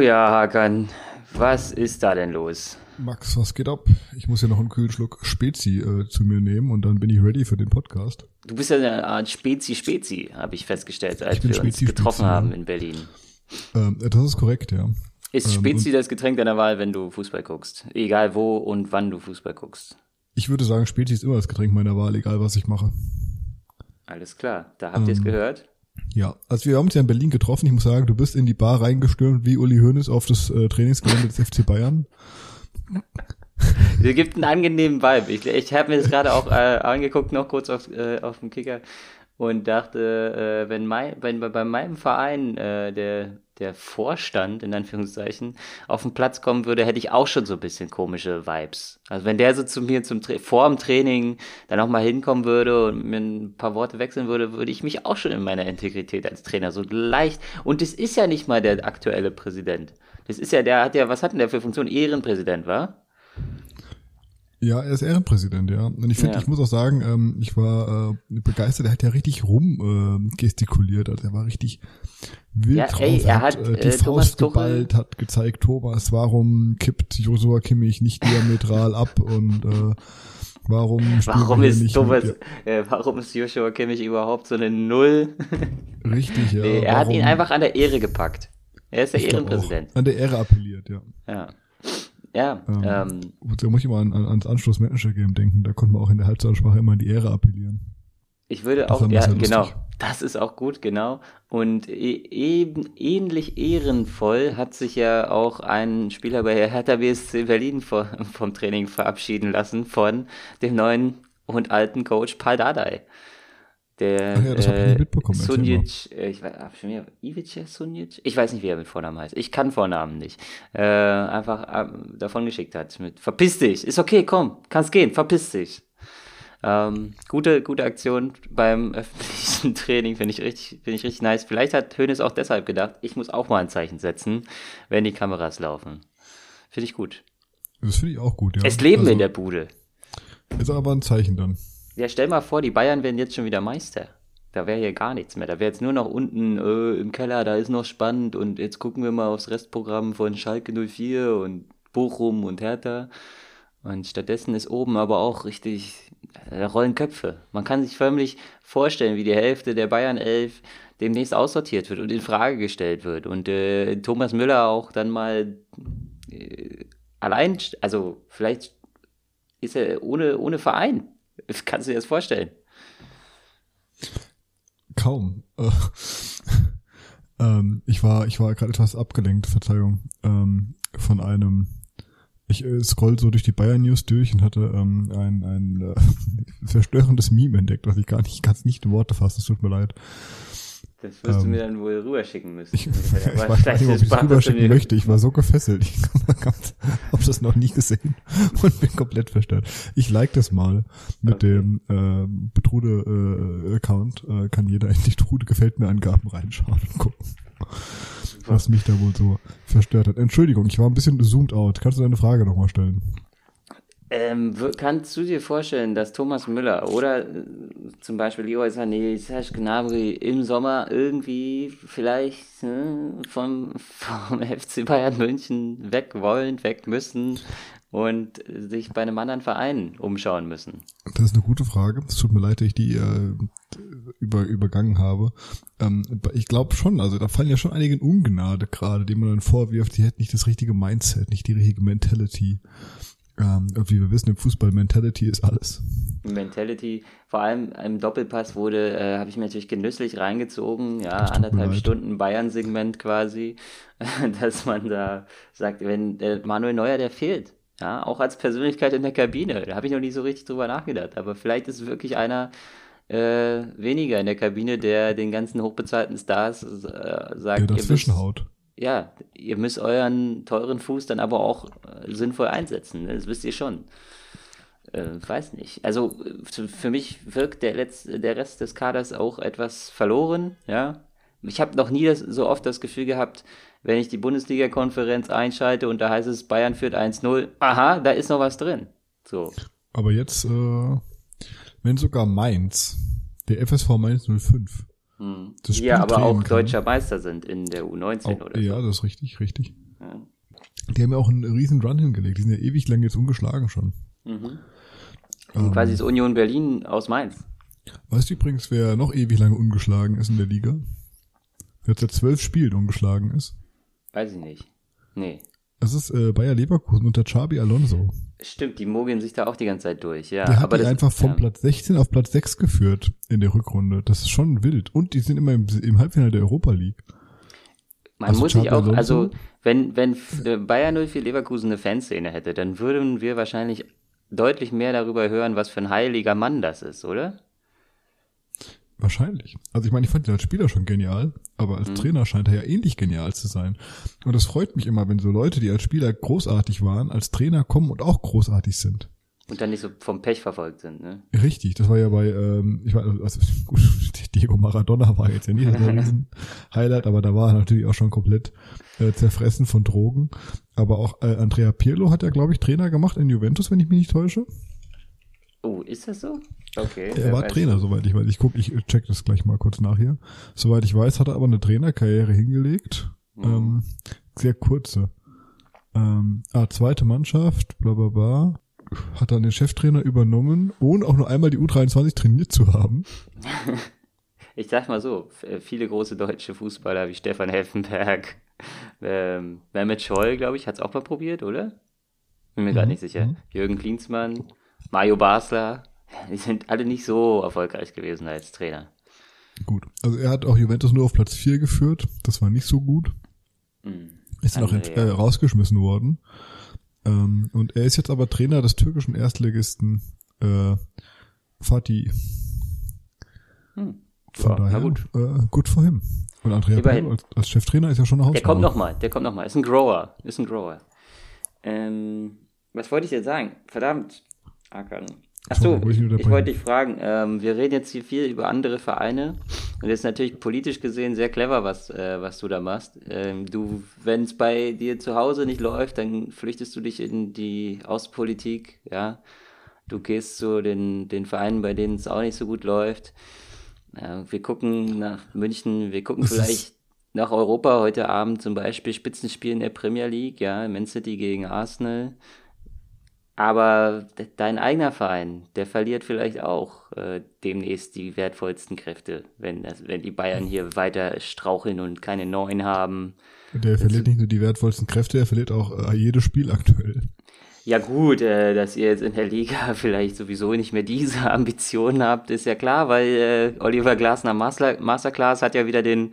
Oh ja, Hakan, was ist da denn los? Max, was geht ab? Ich muss ja noch einen kühlen Schluck Spezi äh, zu mir nehmen und dann bin ich ready für den Podcast. Du bist ja eine Art Spezi-Spezi, habe ich festgestellt, als Ich wir uns Spezi-Spezi, getroffen ja. haben in Berlin. Ähm, das ist korrekt, ja. Ist Ähm, Spezi das Getränk deiner Wahl, wenn du Fußball guckst? Egal wo und wann du Fußball guckst. Ich würde sagen, Spezi ist immer das Getränk meiner Wahl, egal was ich mache. Alles klar, da habt ihr es Ähm, gehört. Ja, also wir haben uns ja in Berlin getroffen. Ich muss sagen, du bist in die Bar reingestürmt wie Uli Hoeneß auf das äh, Trainingsgelände des FC Bayern. Es gibt einen angenehmen Vibe. Ich, ich habe mir das gerade auch äh, angeguckt, noch kurz auf, äh, auf dem Kicker und dachte, äh, wenn, mein, wenn bei bei meinem Verein äh, der, der Vorstand, in Anführungszeichen, auf den Platz kommen würde, hätte ich auch schon so ein bisschen komische Vibes. Also wenn der so zu mir zum Tra vor dem Training dann auch mal hinkommen würde und mir ein paar Worte wechseln würde, würde ich mich auch schon in meiner Integrität als Trainer so leicht. Und das ist ja nicht mal der aktuelle Präsident. Das ist ja, der hat ja, was hat denn der für Funktion? Ehrenpräsident, war? Ja, er ist Ehrenpräsident, ja. Und ich finde, Ja. ich muss auch sagen, ähm, ich war äh, begeistert. Er hat ja richtig rum äh, gestikuliert. Also er war richtig wild Ja, drauf. ey, er hat, äh, die äh, Thomas Faust geballt, hat gezeigt, Thomas, warum kippt Josua Kimmich nicht diametral ab und äh, warum Warum ist Thomas, äh, warum ist Joshua Kimmich überhaupt so eine Null? Richtig, ja. nee, er hat warum, ihn einfach an der Ehre gepackt. Er ist der ich Ehrenpräsident. An der Ehre appelliert, ja. Ja. Ja, Ähm, ähm, Da muss ich immer an, an, ans Anschluss-Manager-Game denken. Da konnte man auch in der Halbzeitsprache immer an die Ehre appellieren. ich würde das auch, ja, genau, das ist auch gut, genau. Und e eben ähnlich ehrenvoll hat sich ja auch ein Spieler bei Hertha BSC Berlin vor, vom Training verabschieden lassen von dem neuen und alten Coach Paul Dardai. Der Ach ja, das hab ich nicht mitbekommen, erzähl Sunic, äh, ich weiß hab Ivica Sunic? Ich weiß nicht, wie er mit Vornamen heißt. Ich kann Vornamen nicht. Äh, einfach äh, davon geschickt hat mit Verpiss dich, ist okay, komm, kannst gehen, verpiss dich. Ähm, gute, gute Aktion beim öffentlichen Training, finde ich richtig, finde ich richtig nice. Vielleicht hat Hönes auch deshalb gedacht, ich muss auch mal ein Zeichen setzen, wenn die Kameras laufen. Finde ich gut. Das finde ich auch gut, ja. Es leben also, in der Bude. Ist aber ein Zeichen dann. Ja, stell mal vor, die Bayern wären jetzt schon wieder Meister. Da wäre hier gar nichts mehr. Da wäre jetzt nur noch unten äh, im Keller, da ist noch spannend und jetzt gucken wir mal aufs Restprogramm von Schalke 04 und Bochum und Hertha. Und stattdessen ist oben aber auch richtig, da rollen Köpfe. Man kann sich förmlich vorstellen, wie die Hälfte der Bayern 11 demnächst aussortiert wird und in Frage gestellt wird. Und äh, Thomas Müller auch dann mal äh, allein, also vielleicht ist er ohne, ohne Verein. Kannst du dir das vorstellen? Kaum. Äh, ähm, ich war, ich war gerade etwas abgelenkt, Verzeihung, ähm, von einem. Ich äh, scroll so durch die Bayern News durch und hatte ähm, ein, ein äh, verstörendes Meme entdeckt, was ich gar nicht, ganz nicht in Worte fasse. Es tut mir leid. Das wirst du Ähm, mir dann wohl rüberschicken müssen. Ich, ich Aber weiß nicht, ob ich es das rüberschicken möchte. Ich war so gefesselt. Ich habe das noch nie gesehen und bin komplett verstört. Ich like das mal mit Okay. dem äh, Betrude äh, Account. Äh, kann jeder in die Trude gefällt mir Angaben reinschauen und gucken, was mich da wohl so verstört hat. Entschuldigung, ich war ein bisschen zoomed out. Kannst du deine Frage nochmal stellen? Ähm, kannst du dir vorstellen, dass Thomas Müller oder äh, zum Beispiel Leroy Sané, Serge Gnabry im Sommer irgendwie vielleicht äh, vom, vom FC Bayern München weg wollen, weg müssen und sich bei einem anderen Verein umschauen müssen? Das ist eine gute Frage. Es tut mir leid, dass ich die äh, über, übergangen habe. Ähm, ich glaube schon, also da fallen ja schon einige in Ungnade gerade, denen man dann vorwirft, sie hätten nicht das richtige Mindset, nicht die richtige Mentality. Ähm, wie wir wissen, im Fußball Mentality ist alles. Mentality, vor allem im Doppelpass wurde, äh, habe ich mir natürlich genüsslich reingezogen, ja, anderthalb. Stunden Bayern-Segment quasi, dass man da sagt, wenn der Manuel Neuer, der fehlt, ja, auch als Persönlichkeit in der Kabine, da habe ich noch nie so richtig drüber nachgedacht, aber vielleicht ist wirklich einer äh, weniger in der Kabine, der den ganzen hochbezahlten Stars äh, sagt, Der dazwischen haut. Ja, ihr müsst euren teuren Fuß dann aber auch äh, sinnvoll einsetzen. Ne? Das wisst ihr schon. Äh, weiß nicht. Also für mich wirkt der, Letz der Rest des Kaders auch etwas verloren. Ja, ich habe noch nie das, so oft das Gefühl gehabt, wenn ich die Bundesliga-Konferenz einschalte und da heißt es Bayern führt 1-0. Aha, da ist noch was drin. So. Aber jetzt, äh, wenn sogar Mainz, der FSV Mainz 05, Hm. das Spiel Ja, aber auch kann. deutscher Meister sind in der U19 Auch, oder ja, so. das ist richtig, richtig. Ja. Die haben ja auch einen riesen Run hingelegt. Die sind ja ewig lang jetzt ungeschlagen schon. Mhm. Ähm, Quasi das Union Berlin aus Mainz. Weißt du übrigens, wer noch ewig lange ungeschlagen ist in der Liga? Wer seit zwölf Spielen ungeschlagen ist? Weiß ich nicht. Nee. Das ist äh, Bayer Leverkusen unter Xabi Alonso. Stimmt, die mogeln sich da auch die ganze Zeit durch, ja. Der hat die einfach vom ja. Platz 16 auf Platz 6 geführt in der Rückrunde. Das ist schon wild. Und die sind immer im, im Halbfinale der Europa League. Man Also muss sich auch, also wenn, wenn äh, Bayern 04 Leverkusen eine Fanszene hätte, dann würden wir wahrscheinlich deutlich mehr darüber hören, was für ein heiliger Mann das ist, oder? Wahrscheinlich. Also ich meine, ich fand ihn als Spieler schon genial, aber Mhm. als Trainer scheint er ja ähnlich genial zu sein. Und das freut mich immer, wenn so Leute, die als Spieler großartig waren, als Trainer kommen und auch großartig sind. Und dann nicht so vom Pech verfolgt sind, ne? Richtig, das war ja bei, ähm, ich meine, also, gut, Diego Maradona war jetzt ja nicht so ein riesen Highlight, aber da war er natürlich auch schon komplett äh, zerfressen von Drogen. Aber auch äh, Andrea Pirlo hat ja, glaube ich, Trainer gemacht in Juventus, wenn ich mich nicht täusche. Oh, ist das so? Okay. Er war. Trainer, soweit ich weiß. Ich guck, ich check das gleich mal kurz nach hier. Soweit ich weiß, hat er aber eine Trainerkarriere hingelegt. Mhm. Ähm, sehr kurze. Ähm, ah, zweite Mannschaft, bla bla bla. Hat dann den Cheftrainer übernommen, ohne auch nur einmal die U23 trainiert zu haben. Ich sag mal so, äh, viele große deutsche Fußballer wie Stefan Helfenberg, ähm, Mehmet Scholl, glaube ich, hat es auch mal probiert, oder? Bin mir gerade Mhm, nicht sicher. mhm. Jürgen Klinsmann, Mario Basler, die sind alle nicht so erfolgreich gewesen als Trainer. Gut. Also er hat auch Juventus nur auf Platz 4 geführt. Das war nicht so gut. Hm. Ist dann auch äh, rausgeschmissen worden. Ähm, und er ist jetzt aber Trainer des türkischen Erstligisten äh, Fatih. Hm. Von Ja, daher, gut. Äh, gut für him. Und Andrea. Pirlo als, als Cheftrainer ist ja schon eine Der Hausnummer. kommt nochmal, der kommt nochmal. Ist ein Grower, ist ein Grower. Ähm, was wollte ich jetzt sagen? Verdammt, Akan. Achso, Sorry, ich, ich wollte dich fragen, ähm, wir reden jetzt hier viel über andere Vereine und das ist natürlich politisch gesehen sehr clever, was, äh, was du da machst. Ähm, du, wenn es bei dir zu Hause nicht läuft, dann flüchtest du dich in die Außenpolitik, ja. Du gehst zu den, den Vereinen, bei denen es auch nicht so gut läuft. Ja, wir gucken nach München, wir gucken Das vielleicht nach Europa heute Abend zum Beispiel Spitzenspiel in der Premier League, ja, Man City gegen Arsenal. Aber de dein eigener Verein, der verliert vielleicht auch äh, demnächst die wertvollsten Kräfte, wenn, das, wenn die Bayern hier weiter straucheln und keine neuen haben. Der verliert nicht nur die wertvollsten Kräfte, er verliert auch äh, jedes Spiel aktuell. Ja gut, äh, dass ihr jetzt in der Liga vielleicht sowieso nicht mehr diese Ambitionen habt, ist ja klar, weil äh, Oliver Glasner Master Masterclass hat ja wieder den,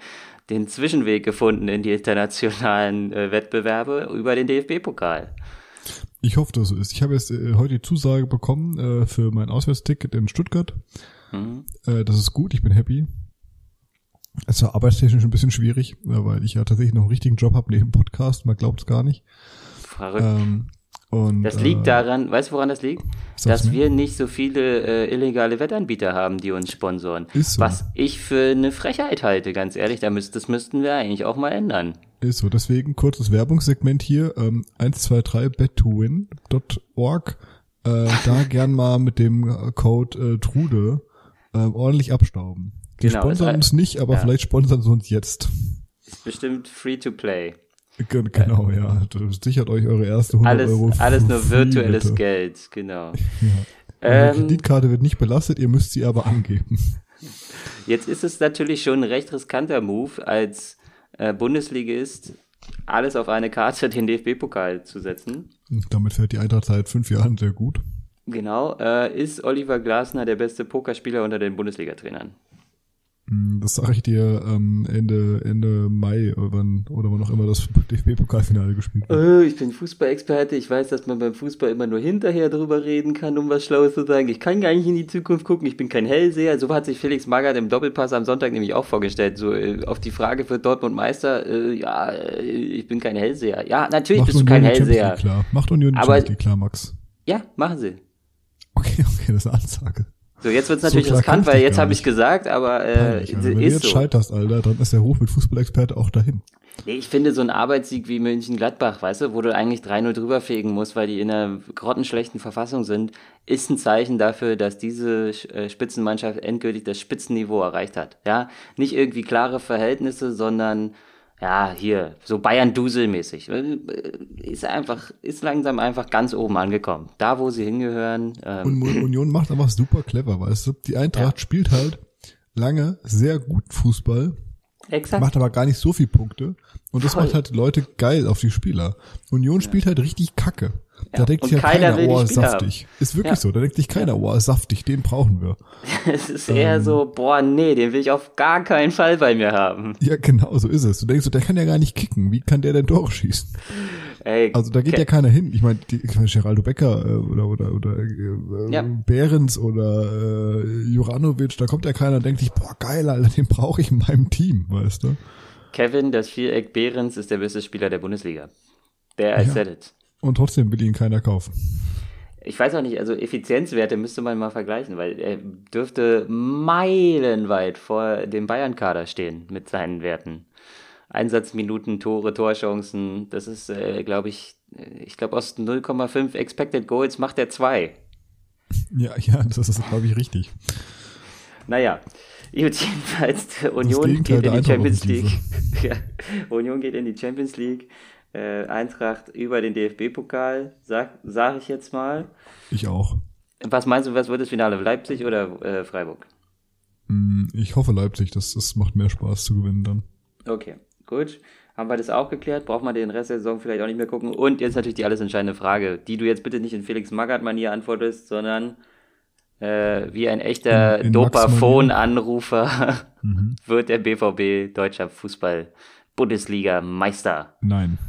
den Zwischenweg gefunden in die internationalen äh, Wettbewerbe über den DFB-Pokal. Ich hoffe, dass so ist. Ich habe jetzt äh, heute die Zusage bekommen äh, für mein Auswärtsticket in Stuttgart. Mhm. Äh, das ist gut, ich bin happy. Es war arbeitstechnisch ein bisschen schwierig, äh, weil ich ja tatsächlich noch einen richtigen Job habe neben Podcast, man glaubt es gar nicht. Verrückt. Ähm, und, das liegt äh, daran, weißt du, woran das liegt? Dass wir nicht so viele äh, illegale Wettanbieter haben, die uns sponsoren. Ist so. Was ich für eine Frechheit halte, ganz ehrlich. Da müsst, das müssten wir eigentlich auch mal ändern. Ist so, deswegen kurzes Werbungssegment hier, ähm, 123bet2win.org, äh, da gern mal mit dem äh, Code äh, Trude äh, ordentlich abstauben. Die Genau, sponsern es- uns nicht, aber ja. vielleicht sponsern sie uns jetzt. Ist bestimmt free to play. Ge- Genau, ja. Das sichert euch eure erste 100 Alles, Euro. alles nur virtuelles bitte. Geld, genau. Eure Ähm, Kreditkarte wird nicht belastet, ihr müsst sie aber angeben. Jetzt ist es natürlich schon ein recht riskanter Move, als äh, Bundesligist alles auf eine Karte, den DFB-Pokal zu setzen. Damit fährt die Eintracht seit fünf Jahren sehr gut. Genau. Äh, ist Oliver Glasner der beste Pokerspieler unter den Bundesliga-Trainern? Mm, Das sage ich dir ähm, Ende, Ende Mai, oder wann, oder wann auch immer das DFB-Pokalfinale gespielt wird. Äh, ich bin Fußballexperte. Ich weiß, dass man beim Fußball immer nur hinterher drüber reden kann, um was Schlaues zu sagen. Ich kann gar nicht in die Zukunft gucken. Ich bin kein Hellseher. So hat sich Felix Magath im Doppelpass am Sonntag nämlich auch vorgestellt. So äh, auf die Frage für Dortmund Meister. Äh, ja, äh, ich bin kein Hellseher. Ja, natürlich bist du kein Hellseher. Klar. Macht Union die Aber- klar, Max. Ja, machen sie. Okay, okay, das ist eine Ansage. So, jetzt wird es natürlich so riskant, weil jetzt habe ich gesagt, aber äh, Peinlich, Wenn du jetzt so. scheiterst, Alter, dann ist der Ruf mit Fußballexperte auch dahin. Ich finde so ein Arbeitssieg wie München-Gladbach, weißt du, wo du eigentlich 3-0 drüber fegen musst, weil die in einer grottenschlechten Verfassung sind, ist ein Zeichen dafür, dass diese äh, Spitzenmannschaft endgültig das Spitzenniveau erreicht hat. Ja, nicht irgendwie klare Verhältnisse, sondern ja, hier, so Bayern-Dusel-mäßig. Äh, ist einfach, ist langsam einfach ganz oben angekommen. Da, wo sie hingehören. Ähm. Und Union macht einfach super clever, weißt du? Die Eintracht ja. spielt halt lange sehr gut Fußball. Exakt. Macht aber gar nicht so viel Punkte. Und das Voll. macht halt Leute geil auf die Spieler. Union spielt halt richtig kacke. Da denkt sich ja keiner, keiner oh, saftig. Haben. Ist wirklich ja. so. Da denkt sich keiner, oh, saftig, den brauchen wir. es ist ähm, eher so, boah, nee, den will ich auf gar keinen Fall bei mir haben. Ja, genau, so ist es. Du denkst so, der kann ja gar nicht kicken. Wie kann der denn durchschießen? Ey, also da geht okay. ja keiner hin. Ich meine, ich mein, Geraldo Becker äh, oder oder oder äh, ja. Behrens oder äh, Juranovic, da kommt ja keiner und denkt sich, boah, geil, Alter, den brauche ich in meinem Team, weißt du? Kevin, das Viereck Behrens ist der beste Spieler der Bundesliga. Der I said it. Und trotzdem will ihn keiner kaufen. Ich weiß auch nicht, also Effizienzwerte müsste man mal vergleichen, weil er dürfte meilenweit vor dem Bayern-Kader stehen mit seinen Werten. Einsatzminuten, Tore, Torchancen, das ist, äh, glaube ich, ich glaube aus 0,5 Expected Goals macht er zwei. Ja, ja, das ist, glaube ich, richtig. Naja, jedenfalls, Union geht in die Champions League. ja, Union geht in die Champions League äh, Eintracht über den DFB-Pokal, sag, sag ich jetzt mal. Ich auch. Was meinst du, was wird das Finale? Leipzig oder äh, Freiburg? Mm, ich hoffe Leipzig, das, das macht mehr Spaß zu gewinnen dann. Okay, gut. Haben wir das auch geklärt? Braucht man den Rest der Saison vielleicht auch nicht mehr gucken? Und jetzt natürlich die alles entscheidende Frage, die du jetzt bitte nicht in Felix Magath-Manier antwortest, sondern äh, wie ein echter Dopaphon-Anrufer mhm. wird der BVB deutscher Fußball-Bundesliga-Meister. Nein.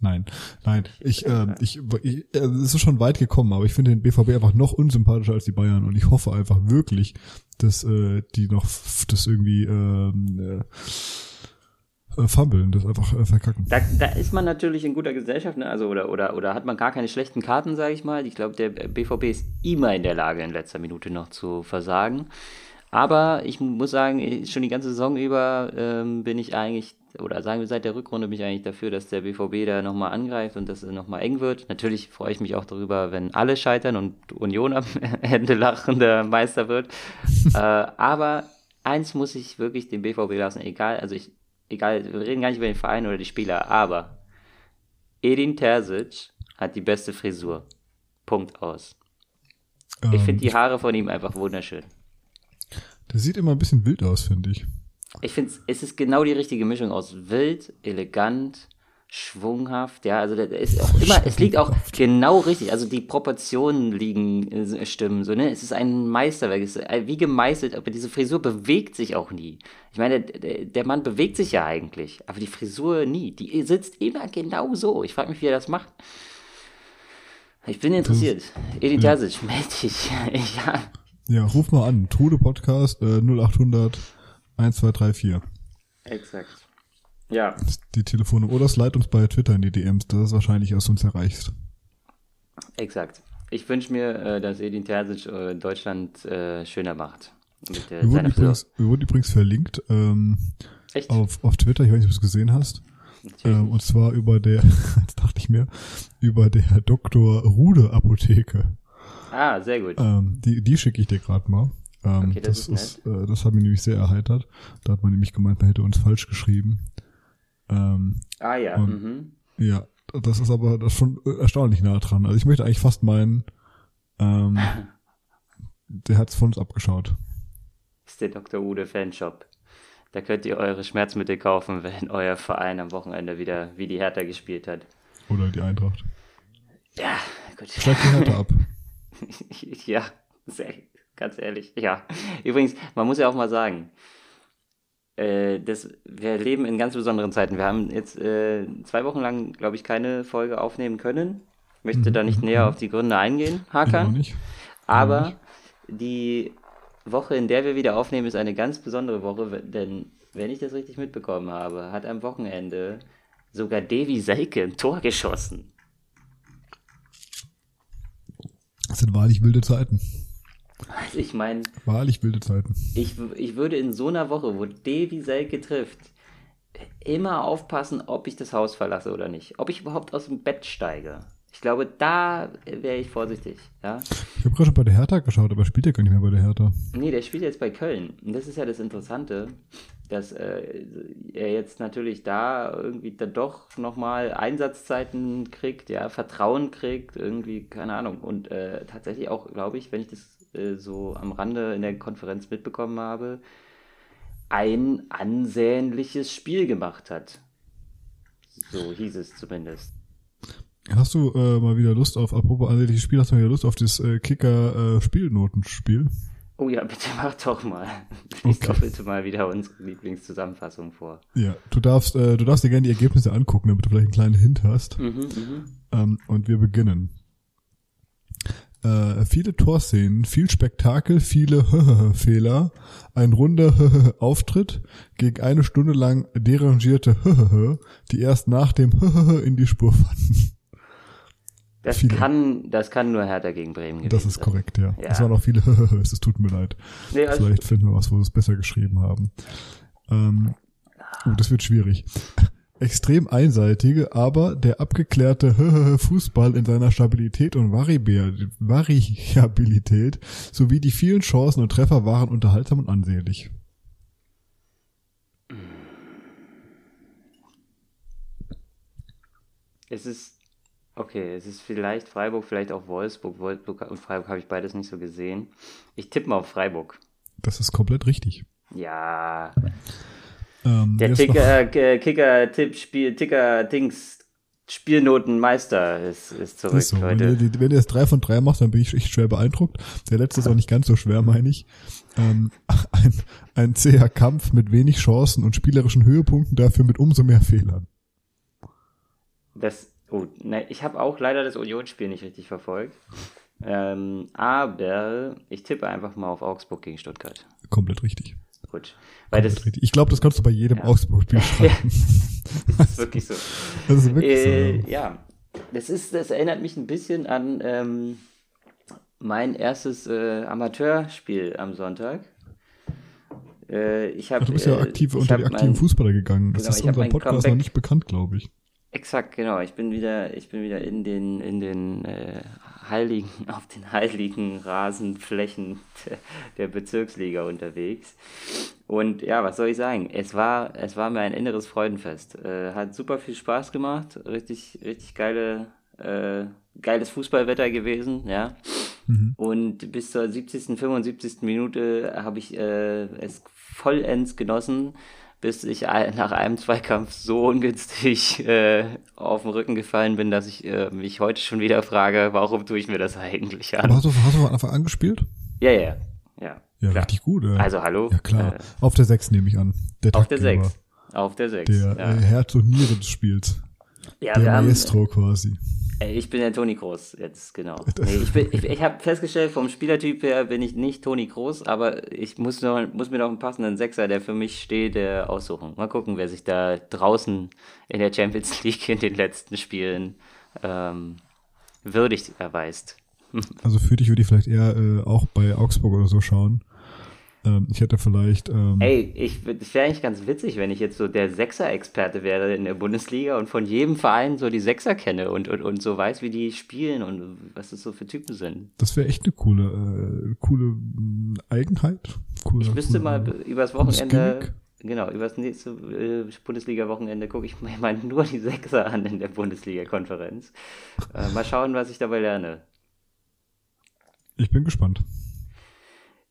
Nein, nein, ich, äh, ich, ich äh, es ist schon weit gekommen, aber ich finde den BVB einfach noch unsympathischer als die Bayern und ich hoffe einfach wirklich, dass äh, die noch das irgendwie ähm, äh, fummeln, das einfach äh, verkacken. Da, da ist man natürlich in guter Gesellschaft, ne? Also oder oder oder hat man gar keine schlechten Karten, sage ich mal. Ich glaube, der BVB ist immer in der Lage, in letzter Minute noch zu versagen. Aber ich muss sagen, schon die ganze Saison über ähm, bin ich eigentlich oder sagen wir seit der Rückrunde bin ich eigentlich dafür, dass der BVB da nochmal angreift und dass es nochmal eng wird. Natürlich freue ich mich auch darüber, wenn alle scheitern und Union am Ende lachender Meister wird. äh, aber eins muss ich wirklich dem BVB lassen, egal, also ich, egal, wir reden gar nicht über den Verein oder die Spieler, aber Edin Terzic hat die beste Frisur. Punkt aus. Ähm, ich finde die Haare von ihm einfach wunderschön. Der sieht immer ein bisschen wild aus, finde ich. Ich finde, es ist genau die richtige Mischung aus wild, elegant, schwunghaft. Ja, also der ist auch immer, es liegt auch genau richtig. Also die Proportionen liegen, äh, stimmen so, ne? Es ist ein Meisterwerk. Es ist wie gemeißelt, aber diese Frisur bewegt sich auch nie. Ich meine, der, der Mann bewegt sich ja eigentlich, aber die Frisur nie. Die sitzt immer genau so. Ich frage mich, wie er das macht. Ich bin interessiert. Edin Terzic, melde dich. ja. ja, ruf mal an. Trude Podcast äh, 0800 1, 2, 3, 4. Exakt. Ja. Die Telefone. Oder slide uns bei Twitter in die DMs, das ist wahrscheinlich, was du uns erreichst. Exakt. Ich wünsche mir, äh, dass Edin Terzic äh, Deutschland äh, schöner macht. Mit, wir, wurden übrigens, wir wurden übrigens verlinkt ähm? Auf, auf Twitter, ich weiß nicht, ob du es gesehen hast. Ähm, und zwar über der, jetzt dachte ich mir, über der Dr. Rude Apotheke. Ah, sehr gut. Ähm, die die schicke ich dir gerade mal. Ähm, okay, das, das, ist, äh, das hat mich nämlich sehr erheitert. Da hat man nämlich gemeint, man hätte uns falsch geschrieben. Ähm, ah ja. Und, mhm. Ja, das ist aber das ist schon erstaunlich nah dran. Also ich möchte eigentlich fast meinen, ähm, der hat es von uns abgeschaut. Das ist der Dr. Ude Fanshop. Da könnt ihr eure Schmerzmittel kaufen, wenn euer Verein am Wochenende wieder wie die Hertha gespielt hat. Oder die Eintracht. Ja, gut. Schreibt die Hertha ab. ja, sehr, ganz ehrlich. Ja. Übrigens, man muss ja auch mal sagen, äh, das, wir leben in ganz besonderen Zeiten. Wir haben jetzt äh, zwei Wochen lang, glaube ich, keine Folge aufnehmen können. Ich möchte mhm. da nicht näher auf die Gründe eingehen, Hakan. Nicht. Aber die Woche, in der wir wieder aufnehmen, ist eine ganz besondere Woche, denn wenn ich das richtig mitbekommen habe, hat am Wochenende sogar Devi Selke ein Tor geschossen. Das sind wahrlich wilde Zeiten. Also ich meine, Wahrlich wilde Zeiten. ich, ich würde in so einer Woche, wo Davy Selke trifft, immer aufpassen, ob ich das Haus verlasse oder nicht. Ob ich überhaupt aus dem Bett steige. Ich glaube, da wäre ich vorsichtig. Ja? Ich habe gerade schon bei der Hertha geschaut, aber spielt ja gar nicht mehr bei der Hertha. Nee, der spielt jetzt bei Köln. Und das ist ja das Interessante, dass äh, er jetzt natürlich da irgendwie dann doch nochmal Einsatzzeiten kriegt, ja, Vertrauen kriegt, irgendwie, keine Ahnung. Und äh, tatsächlich auch, glaube ich, wenn ich das äh, so am Rande in der Konferenz mitbekommen habe, ein ansehnliches Spiel gemacht hat. So hieß es zumindest. Hast du äh, mal wieder Lust auf, apropos ansehnliches Spiel, hast du mal wieder Lust auf das äh, Kicker-Spielnotenspiel? Oh ja, bitte mach doch mal. Lies Okay. doch bitte mal wieder unsere Lieblingszusammenfassung vor. ja, du darfst, äh, du darfst dir gerne die Ergebnisse angucken, damit du vielleicht einen kleinen Hint hast. Mhm, mhm. Ähm, und wir beginnen. Äh, viele Torszenen, viel Spektakel, viele Fehler, ein runder Auftritt gegen eine Stunde lang derangierte die erst nach dem in die Spur fanden. Das Viele. kann, das kann nur Hertha gegen Bremen gewesen Das ist korrekt, ja. Ja. Es waren auch viele es tut mir leid. Nee, also, Vielleicht finden wir was, wo wir es besser geschrieben haben. Ähm, oh, das wird schwierig. Extrem einseitige, aber der abgeklärte Fußball in seiner Stabilität und Variabilität sowie die vielen Chancen und Treffer waren unterhaltsam und ansehnlich. es ist, okay, es ist vielleicht Freiburg, vielleicht auch Wolfsburg. Wolfsburg und Freiburg habe ich beides nicht so gesehen. Ich tippe mal auf Freiburg. Das ist komplett richtig. Ja, Ähm, der jetzt noch- Ticker, äh, Kicker, Tipp, Spiel, Ticker, Dings, Spielnotenmeister ist, ist zurück, ist so. Wenn, Leute. ihr, wenn ihr es drei von drei macht, dann bin ich echt schwer beeindruckt. Der letzte ist auch nicht ganz so schwer, meine ich. Ähm, ein, ein zäher Kampf mit wenig Chancen und spielerischen Höhepunkten, dafür mit umso mehr Fehlern. Das, oh, ne, ich habe auch leider das Unionsspiel nicht richtig verfolgt. Ähm, aber ich tippe einfach mal auf Augsburg gegen Stuttgart. Komplett richtig. Gut. Weil das. Ich glaube, das kannst du bei jedem Ja. Augsburg-Spiel schreiben. ist wirklich so. Das ist wirklich Äh, so. ja, das ist, das erinnert mich ein bisschen an ähm, mein erstes äh, Amateurspiel am Sonntag. Äh, ich hab, Ach, du bist ja äh, aktiv unter die aktiven mein- Fußballer gegangen. Das Genau, ist unserem Podcast noch Comeback- nicht bekannt, glaube ich. Exakt, genau. Ich bin wieder, ich bin wieder in den, in den äh, heiligen, auf den heiligen Rasenflächen der, Bezirksliga unterwegs. Und ja, was soll ich sagen? Es war, es war mir ein inneres Freudenfest. Äh, hat super viel Spaß gemacht. Richtig, richtig geile, äh, geiles Fußballwetter gewesen, ja. Und bis zur 70., 75. Minute habe ich äh, es vollends genossen, bis ich nach einem Zweikampf so ungünstig äh, auf den Rücken gefallen bin, dass ich äh, mich heute schon wieder frage, warum tue ich mir das eigentlich Aber an? hast du, hast du von Anfang an gespielt? Ja, ja, ja. Ja, klar. richtig gut. Äh. Also hallo? Ja, klar. Äh, Auf der 6 nehme ich an. Der auf der Taktgeber. 6. Auf der 6. Der ja. äh, Herz und Niere des Spiels. ja, der wir haben, Maestro quasi. Ich bin der Toni Groß jetzt, genau. Nee, ich bin, ich, ich habe festgestellt, vom Spielertyp her bin ich nicht Toni Groß, aber ich muss, noch, muss mir noch einen passenden Sechser, der für mich steht, äh, aussuchen. Mal gucken, wer sich da draußen in der Champions League in den letzten Spielen ähm, würdig erweist. Also für dich würde ich vielleicht eher äh, auch bei Augsburg oder so schauen. Ähm, ich hätte vielleicht ähm, Ey, ich, es wäre eigentlich ganz witzig, wenn ich jetzt so der Sechser-Experte wäre in der Bundesliga und von jedem Verein so die Sechser kenne und, und, und so weiß, wie die spielen und was das so für Typen sind. Das wäre echt eine coole, äh, coole mh, Eigenheit. Coole, Ich müsste coole, mal übers Wochenende, genau, übers nächste äh, Bundesliga-Wochenende gucke ich mir mal nur die Sechser an in der Bundesliga-Konferenz. Äh, mal schauen, was ich dabei lerne. Ich bin gespannt.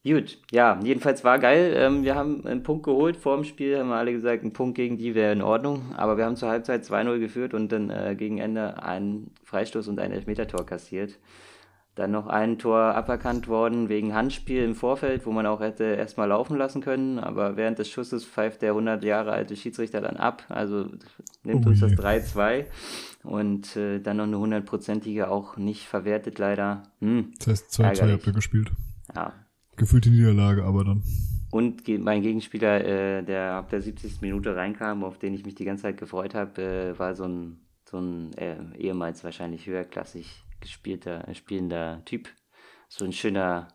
Gut, ja, jedenfalls war geil. Ähm, wir haben einen Punkt geholt vor dem Spiel, haben wir alle gesagt, ein Punkt gegen die wäre in Ordnung. Aber wir haben zur Halbzeit 2-0 geführt und dann äh, gegen Ende einen Freistoß und ein Elfmetertor kassiert. Dann noch ein Tor aberkannt worden wegen Handspiel im Vorfeld, wo man auch hätte erstmal laufen lassen können. Aber während des Schusses pfeift der 100 Jahre alte Schiedsrichter dann ab. Also nimmt Oh uns das je. 3-2. Und äh, dann noch eine hundertprozentige auch nicht verwertet leider. Hm, Das heißt, 2-2 Ärgerlich. habt ihr gespielt. ja, Gefühlte Niederlage, aber dann. Und mein Gegenspieler, äh, der ab der 70. Minute reinkam, auf den ich mich die ganze Zeit gefreut habe, äh, war so ein, so ein äh, ehemals wahrscheinlich höherklassig gespielter, äh, spielender Typ. so ein schöner,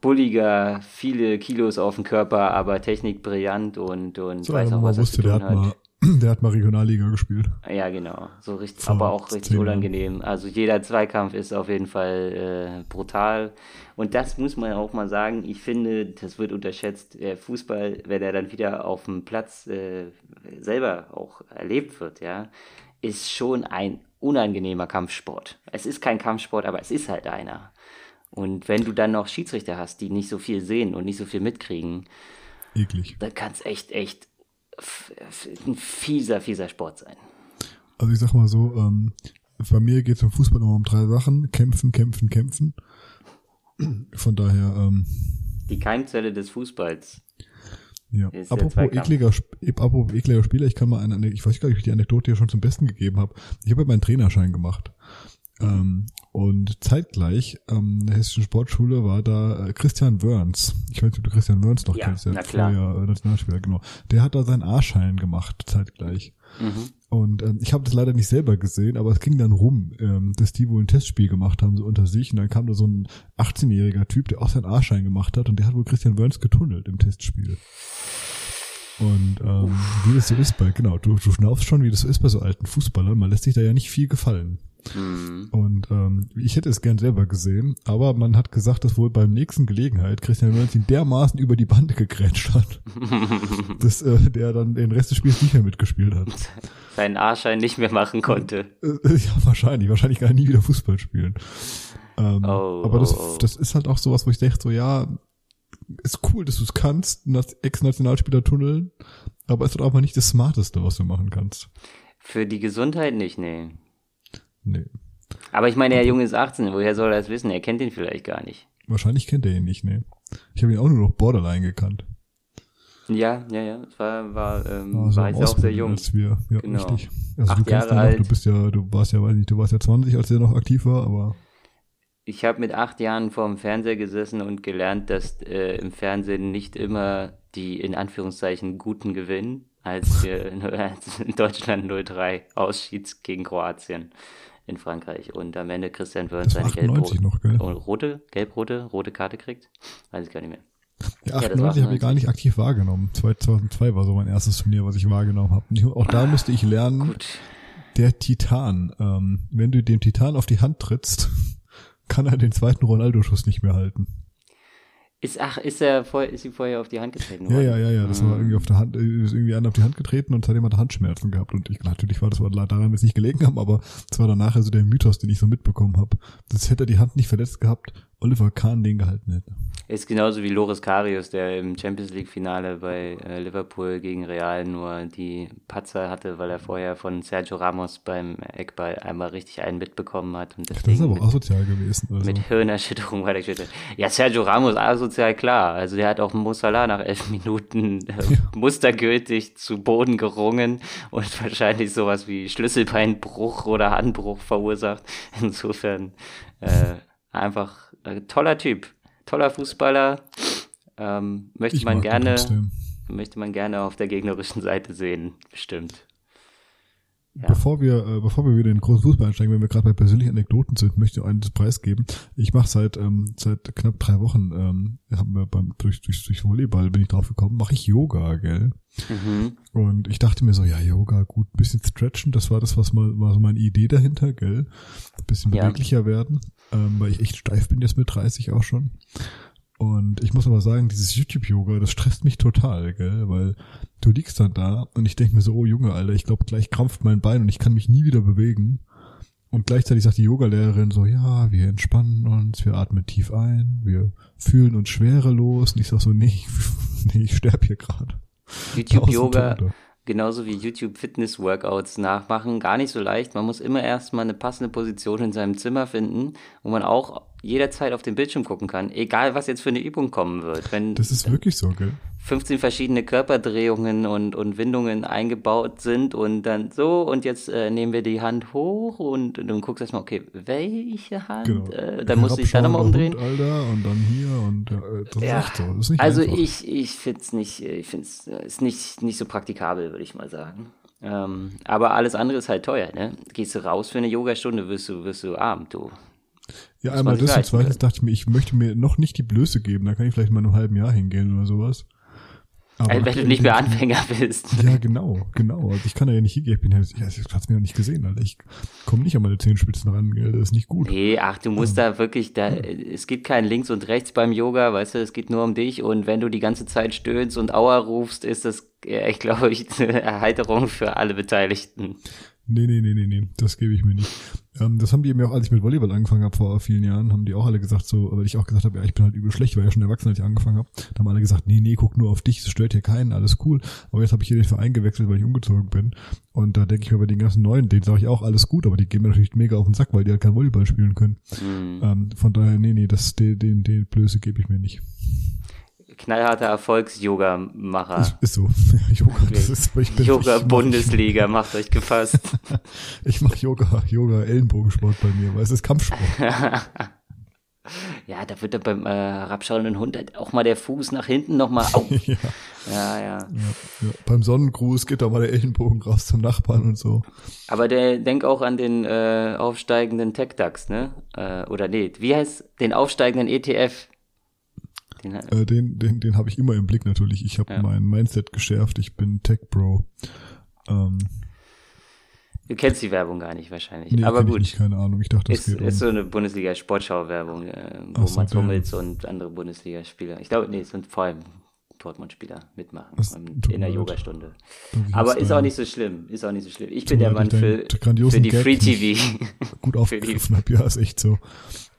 bulliger, viele Kilos auf dem Körper, aber Technik brillant und, und so, weiß auch, was wusste, er zu tun der hat. Mal der hat mal Regionalliga gespielt. Ja, genau. So richtig, Vor aber auch richtig unangenehm. Also jeder Zweikampf ist auf jeden Fall äh, brutal. Und das muss man auch mal sagen. Ich finde, das wird unterschätzt. Der Fußball, wenn er dann wieder auf dem Platz äh, selber auch erlebt wird, ja, ist schon ein unangenehmer Kampfsport. Es ist kein Kampfsport, aber es ist halt einer. Und wenn du dann noch Schiedsrichter hast, die nicht so viel sehen und nicht so viel mitkriegen, Eklig. dann kann es echt, echt ein fieser, fieser Sport sein. Also ich sag mal so, ähm, bei mir geht es im Fußball immer um drei Sachen. Kämpfen, kämpfen, kämpfen. Von daher. Ähm, Die Keimzelle des Fußballs. Ja. Apropos ekliger, apropos ekliger Spieler, ich kann mal eine, ich weiß gar nicht, ob ich die Anekdote hier schon zum Besten gegeben habe. Ich habe meinen Trainerschein gemacht. Ähm, und zeitgleich ähm, in der Hessischen Sportschule war da äh, Christian Wörns. Ich weiß nicht, ob du Christian Wörns noch ja, kennst, der vorher äh, Nationalspieler, genau. Der hat da seinen A-Schein gemacht, zeitgleich. Mhm. Und ähm, ich habe das leider nicht selber gesehen, aber es ging dann rum, ähm, dass die wohl ein Testspiel gemacht haben, so unter sich. Und dann kam da so ein 18-jähriger Typ, der auch seinen A-Schein gemacht hat und der hat wohl Christian Wörns getunnelt im Testspiel. Und ähm, wie das so ist bei, genau, du, du schnaufst schon, wie das so ist bei so alten Fußballern, man lässt sich da ja nicht viel gefallen. Mhm. Und ähm, ich hätte es gern selber gesehen, aber man hat gesagt, dass wohl beim nächsten Gelegenheit Christian Wörns ihn dermaßen über die Bande gegrätscht hat, dass äh, der dann den Rest des Spiels nicht mehr mitgespielt hat. Seinen A-Schein nicht mehr machen konnte. Äh, äh, ja, wahrscheinlich. Wahrscheinlich gar nie wieder Fußball spielen. Ähm, oh, aber das, oh, oh. das ist halt auch sowas, wo ich denke, so ja, ist cool, dass du es kannst, Ex-Nationalspieler tunneln, aber ist doch auch mal nicht das Smarteste, was du machen kannst. Für die Gesundheit nicht, nee. Nee. Aber ich meine, der Junge ist 18, woher soll er das wissen? Er kennt ihn vielleicht gar nicht. Wahrscheinlich kennt er ihn nicht, nee. Ich habe ihn auch nur noch Borderline gekannt. Ja, ja, ja. Es war, war, ähm, also war jetzt auch sehr jung. Als wir, ja, genau. richtig. Also Acht du Jahre alt. Noch, du bist ja, du warst ja, weiß nicht, du warst ja 20, als er noch aktiv war, aber. Ich habe mit acht Jahren vor dem Fernseher gesessen und gelernt, dass äh, im Fernsehen nicht immer die in Anführungszeichen Guten gewinnen, als wir in Deutschland 0-3 ausschied gegen Kroatien in Frankreich und am Ende Christian Wörns seine gelb-rote, gelb-rote, rote Karte kriegt. Weiß ich gar nicht mehr. Ja, 98 ja, habe ich gar nicht aktiv wahrgenommen. 2002 war so mein erstes Turnier, was ich wahrgenommen habe. Auch da musste ich lernen, Gut. der Titan. Ähm, wenn du dem Titan auf die Hand trittst, kann er den zweiten Ronaldo-Schuss nicht mehr halten. Ist, ach, ist er vor, ist sie vorher auf die Hand getreten worden? Ja, ja, ja, ja. Das war irgendwie auf der Hand, ist irgendwie einer auf die Hand getreten und seitdem hat er Handschmerzen gehabt. Und ich, natürlich war das war daran, dass nicht gelegen haben, aber es war danach also der Mythos, den ich so mitbekommen habe. Das hätte er die Hand nicht verletzt gehabt, Oliver Kahn den gehalten hätte. Ist genauso wie Loris Karius, der im Champions League Finale bei äh, Liverpool gegen Real nur die Patzer hatte, weil er vorher von Sergio Ramos beim Eckball einmal richtig einen mitbekommen hat. Und das ist aber mit, asozial gewesen. Also. Mit Hirnerschütterung war der geschüttelt. Ja, Sergio Ramos asozial, klar. Also der hat auch Musala nach elf Minuten äh, ja. mustergültig zu Boden gerungen und wahrscheinlich sowas wie Schlüsselbeinbruch oder Handbruch verursacht. Insofern äh, einfach äh, toller Typ, toller Fußballer. Ähm, möchte ich man gerne, möchte man gerne auf der gegnerischen Seite sehen, bestimmt. Ja. Bevor wir, äh, bevor wir wieder in den großen Fußball einsteigen, wenn wir gerade bei persönlichen Anekdoten sind, möchte ich einen Preis geben. Ich mache seit ähm, seit knapp drei Wochen, ähm, haben wir beim durch, durch, durch Volleyball bin ich drauf gekommen, mache ich Yoga, gell? Mhm. Und ich dachte mir so, ja, Yoga, gut, ein bisschen stretchen, das war das, was mal war so meine Idee dahinter, gell? Ein bisschen beweglicher ja. werden ähm, weil ich echt steif bin jetzt mit 30 auch schon. Und ich muss aber sagen, dieses YouTube-Yoga, das stresst mich total, gell? Weil du liegst dann da und ich denke mir so, oh Junge, Alter, ich glaube, gleich krampft mein Bein und ich kann mich nie wieder bewegen. Und gleichzeitig sagt die Yogalehrerin so, ja, wir entspannen uns, wir atmen tief ein, wir fühlen uns schwerelos. Und ich sag so, nee, nee ich sterbe hier gerade. YouTube-Yoga genauso wie YouTube Fitness Workouts nachmachen, gar nicht so leicht. Man muss immer erstmal eine passende Position in seinem Zimmer finden, wo man auch jederzeit auf den Bildschirm gucken kann, egal was jetzt für eine Übung kommen wird. Wenn das ist wirklich so, gell? 15 verschiedene Körperdrehungen und, und Windungen eingebaut sind und dann so und jetzt äh, nehmen wir die Hand hoch und, und du guckst erstmal, okay, welche Hand? Genau. Äh, dann musst du dich da nochmal umdrehen. Hund, Alter, und dann hier und äh, das ja. ist so. Das ist nicht also einfach. ich, ich finde es nicht, ich finde es äh, ist nicht, nicht so praktikabel, würde ich mal sagen. Ähm, aber alles andere ist halt teuer, ne? Gehst du raus für eine Yogastunde, wirst du, wirst du arm, du. Ja, einmal das und zweitens dachte ich mir, ich möchte mir noch nicht die Blöße geben, da kann ich vielleicht mal in einem halben Jahr hingehen oder sowas. Aber also, wenn du nicht mehr Anfänger bist. Ja, genau, genau. Also ich kann da ja nicht hingehen. Ich bin ja, ich hab's mir noch nicht gesehen, Alter. Ich komme nicht an meine Zehenspitzen ran, gell? Das ist nicht gut. Nee, ach, du musst ja. da wirklich, da, es gibt kein links und rechts beim Yoga, weißt du, es geht nur um dich und wenn du die ganze Zeit stöhnst und Aua rufst, ist das, ich glaube ich, eine Erheiterung für alle Beteiligten. Nee, nee, nee, nee, nee, das gebe ich mir nicht. Ähm, das haben die mir auch, als ich mit Volleyball angefangen habe vor vielen Jahren, haben die auch alle gesagt, so, weil ich auch gesagt habe, ja, ich bin halt übel schlecht, weil ich ja schon erwachsen, als ich angefangen habe. Da haben alle gesagt, nee, nee, guck nur auf dich, es stört hier keinen, alles cool. Aber jetzt habe ich hier den Verein gewechselt, weil ich umgezogen bin. Und da denke ich mir bei den ganzen Neuen, denen sage ich auch alles gut, aber die gehen mir natürlich mega auf den Sack, weil die halt kein Volleyball spielen können. Mhm. Ähm, von daher, nee, nee, das, den, den, den Blöße gebe ich mir nicht knallharter Erfolgs-Yoga-Macher. Ist, ist, so. Yoga, das ist, ich bin, Yoga-Bundesliga, macht euch gefasst. ich mache Yoga, Yoga-Ellenbogensport bei mir, weil es ist Kampfsport. ja, da wird dann beim äh, herabschauenden Hund halt auch mal der Fuß nach hinten nochmal auf. ja. Ja, ja. ja, ja. Beim Sonnengruß geht da mal der Ellenbogen raus zum Nachbarn und so. Aber der denk auch an den äh, aufsteigenden Tech-DAX, ne? Äh, oder nee, wie heißt den aufsteigenden ETF? Den, äh, den, den, den habe ich immer im Blick natürlich. Ich habe ja. mein Mindset geschärft. Ich bin Tech Bro. Ähm, du kennst die Werbung gar nicht wahrscheinlich. Nee, Aber gut. Ich nicht, keine Ahnung. Ich dachte, das ist, geht ist um. so eine Bundesliga-Sportschau-Werbung, äh, wo so, Mats Hummels und andere Bundesligaspieler. Ich glaube, nee, es sind vor allem Dortmund-Spieler mitmachen das in der Yogastunde. Aber ist auch nicht so schlimm. Ist auch nicht so schlimm. Ich bin der Mann für, für die Free TV. Gut aufgegriffen habe. Ja, ist echt so.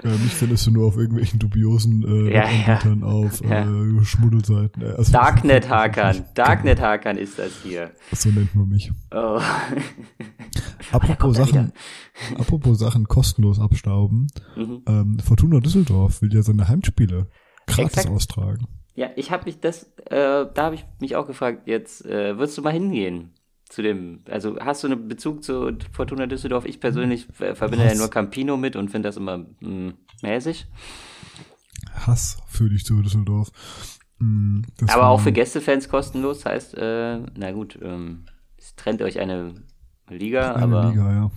Äh, mich findest du nur auf irgendwelchen dubiosen äh, ja, ja. auf ja. äh, Schmuddelseiten. Also, Darknet Hakan. Darknet Hakan ist das hier. So nennt man mich. Oh. apropos Sachen, apropos Sachen kostenlos abstauben. Mhm. Ähm, Fortuna Düsseldorf will ja seine Heimspiele gratis Exakt. austragen. Ja, ich habe mich das, äh, da habe ich mich auch gefragt, jetzt äh, wirst du mal hingehen zu dem, also hast du einen Bezug zu Fortuna Düsseldorf? Ich persönlich verbinde ja nur Campino mit und finde das immer mh, hm, mäßig. Hass fühle ich zu Düsseldorf. Mhm, Aber auch für Gästefans kostenlos, heißt, äh, na gut, ähm, es trennt euch eine Liga, eine aber Liga, ja.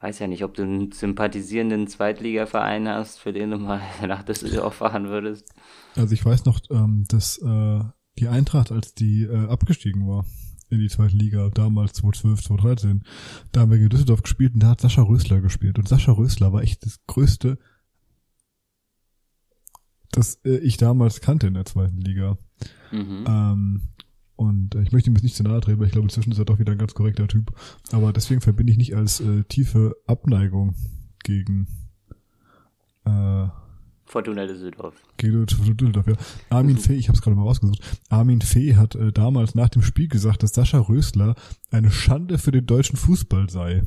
Weiß ja nicht, ob du einen sympathisierenden Zweitligaverein hast, für den du mal nach Düsseldorf fahren würdest. Also ich weiß noch, ähm, dass äh, die Eintracht, als die äh, abgestiegen war, in die zweite Liga, damals 2012, 2013. Da haben wir gegen Düsseldorf gespielt und da hat Sascha Rösler gespielt. Und Sascha Rösler war echt das größte, das äh, ich damals kannte in der zweiten Liga. Mhm. Ähm, und äh, ich möchte ihm jetzt nicht zu nahe treten, weil ich glaube, inzwischen ist er doch wieder ein ganz korrekter Typ. Aber deswegen verbinde ich nicht als äh, tiefe Abneigung gegen äh, Fortuna Düsseldorf. Gegen Düsseldorf, ja. Armin Fee, ich habe es gerade mal rausgesucht. Armin Fee hat äh, damals nach dem Spiel gesagt, dass Sascha Rösler eine Schande für den deutschen Fußball sei.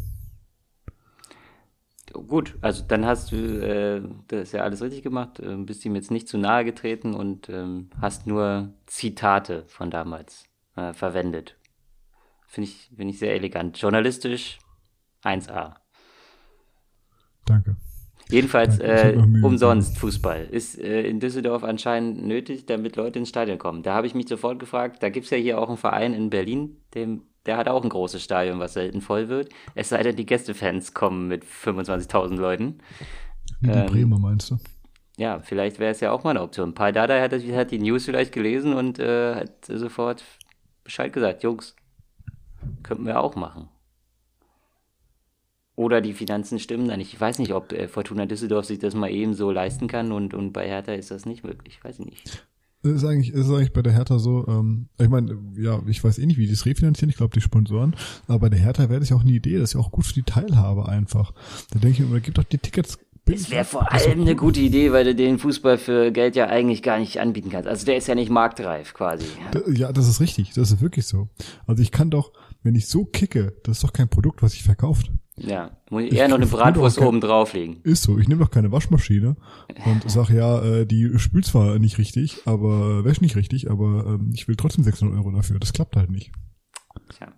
Gut, also dann hast du äh, das ja alles richtig gemacht, äh, bist ihm jetzt nicht zu nahe getreten und ähm, hast nur Zitate von damals äh, verwendet. Finde ich, find ich sehr elegant. Journalistisch 1A. Danke. Jedenfalls äh, umsonst Fußball. Ist äh, in Düsseldorf anscheinend nötig, damit Leute ins Stadion kommen. Da habe ich mich sofort gefragt, da gibt es ja hier auch einen Verein in Berlin, dem, der hat auch ein großes Stadion, was selten voll wird. Es sei denn, die Gästefans kommen mit 25.000 Leuten. Wie ähm, Bremer meinst du? Ja, vielleicht wäre es ja auch mal eine Option. Paul Dada hat, hat die News vielleicht gelesen und äh, hat sofort Bescheid gesagt, Jungs, könnten wir auch machen. Oder die Finanzen stimmen dann nicht. Ich weiß nicht, ob äh, Fortuna Düsseldorf sich das mal eben so leisten kann und, und bei Hertha ist das nicht möglich. Weiß ich nicht. Das ist eigentlich, ist eigentlich bei der Hertha so, ähm, ich meine, ja, ich weiß eh nicht, wie die es refinanzieren, ich glaube die Sponsoren, aber bei der Hertha wäre das ja auch eine Idee, das ist ja auch gut für die Teilhabe einfach. Da denke ich mir, gibt doch die Tickets es wäre vor allem eine gute Idee, weil du den Fußball für Geld ja eigentlich gar nicht anbieten kannst. Also der ist ja nicht marktreif quasi. Ja, das ist richtig. Das ist wirklich so. Also ich kann doch, wenn ich so kicke, das ist doch kein Produkt, was sich verkauft. Ja, muss ich eher noch eine Bratwurst oben drauflegen. Ist so, ich nehme doch keine Waschmaschine und sag ja, äh, die spült zwar nicht richtig, aber äh, wäscht nicht richtig, aber ähm, ich will trotzdem 600 Euro dafür. Das klappt halt nicht. Tja.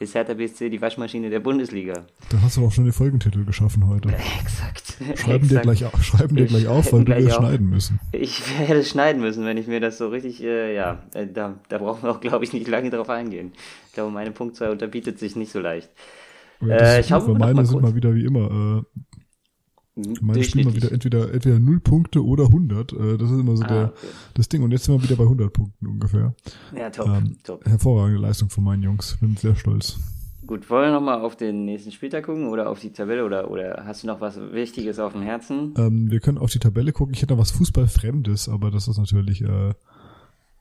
Ist Hertha BSC die Waschmaschine der Bundesliga? Da hast du auch schon den Folgentitel geschaffen heute. Exakt. Schreiben, Exakt. Dir, gleich, schreiben dir gleich auf, weil wir schneiden müssen. Ich werde schneiden müssen, wenn ich mir das so richtig, äh, ja, äh, da, da brauchen wir auch, glaube ich, nicht lange drauf eingehen. Ich glaube, meine Punktzahl unterbietet sich nicht so leicht. Äh, schauen wir meine sind mal wieder wie immer. Äh, Meine spielen mal wieder entweder, entweder 0 Punkte oder 100. Äh, das ist immer so ah, der, okay. das Ding. Und jetzt sind wir wieder bei 100 Punkten ungefähr. Ja, top, ähm, top. Hervorragende Leistung von meinen Jungs. Bin sehr stolz. Gut, wollen wir nochmal auf den nächsten Spieltag gucken oder auf die Tabelle oder, oder hast du noch was Wichtiges auf dem Herzen? Ähm, wir können auf die Tabelle gucken. Ich hätte noch was Fußballfremdes, aber das ist natürlich, äh,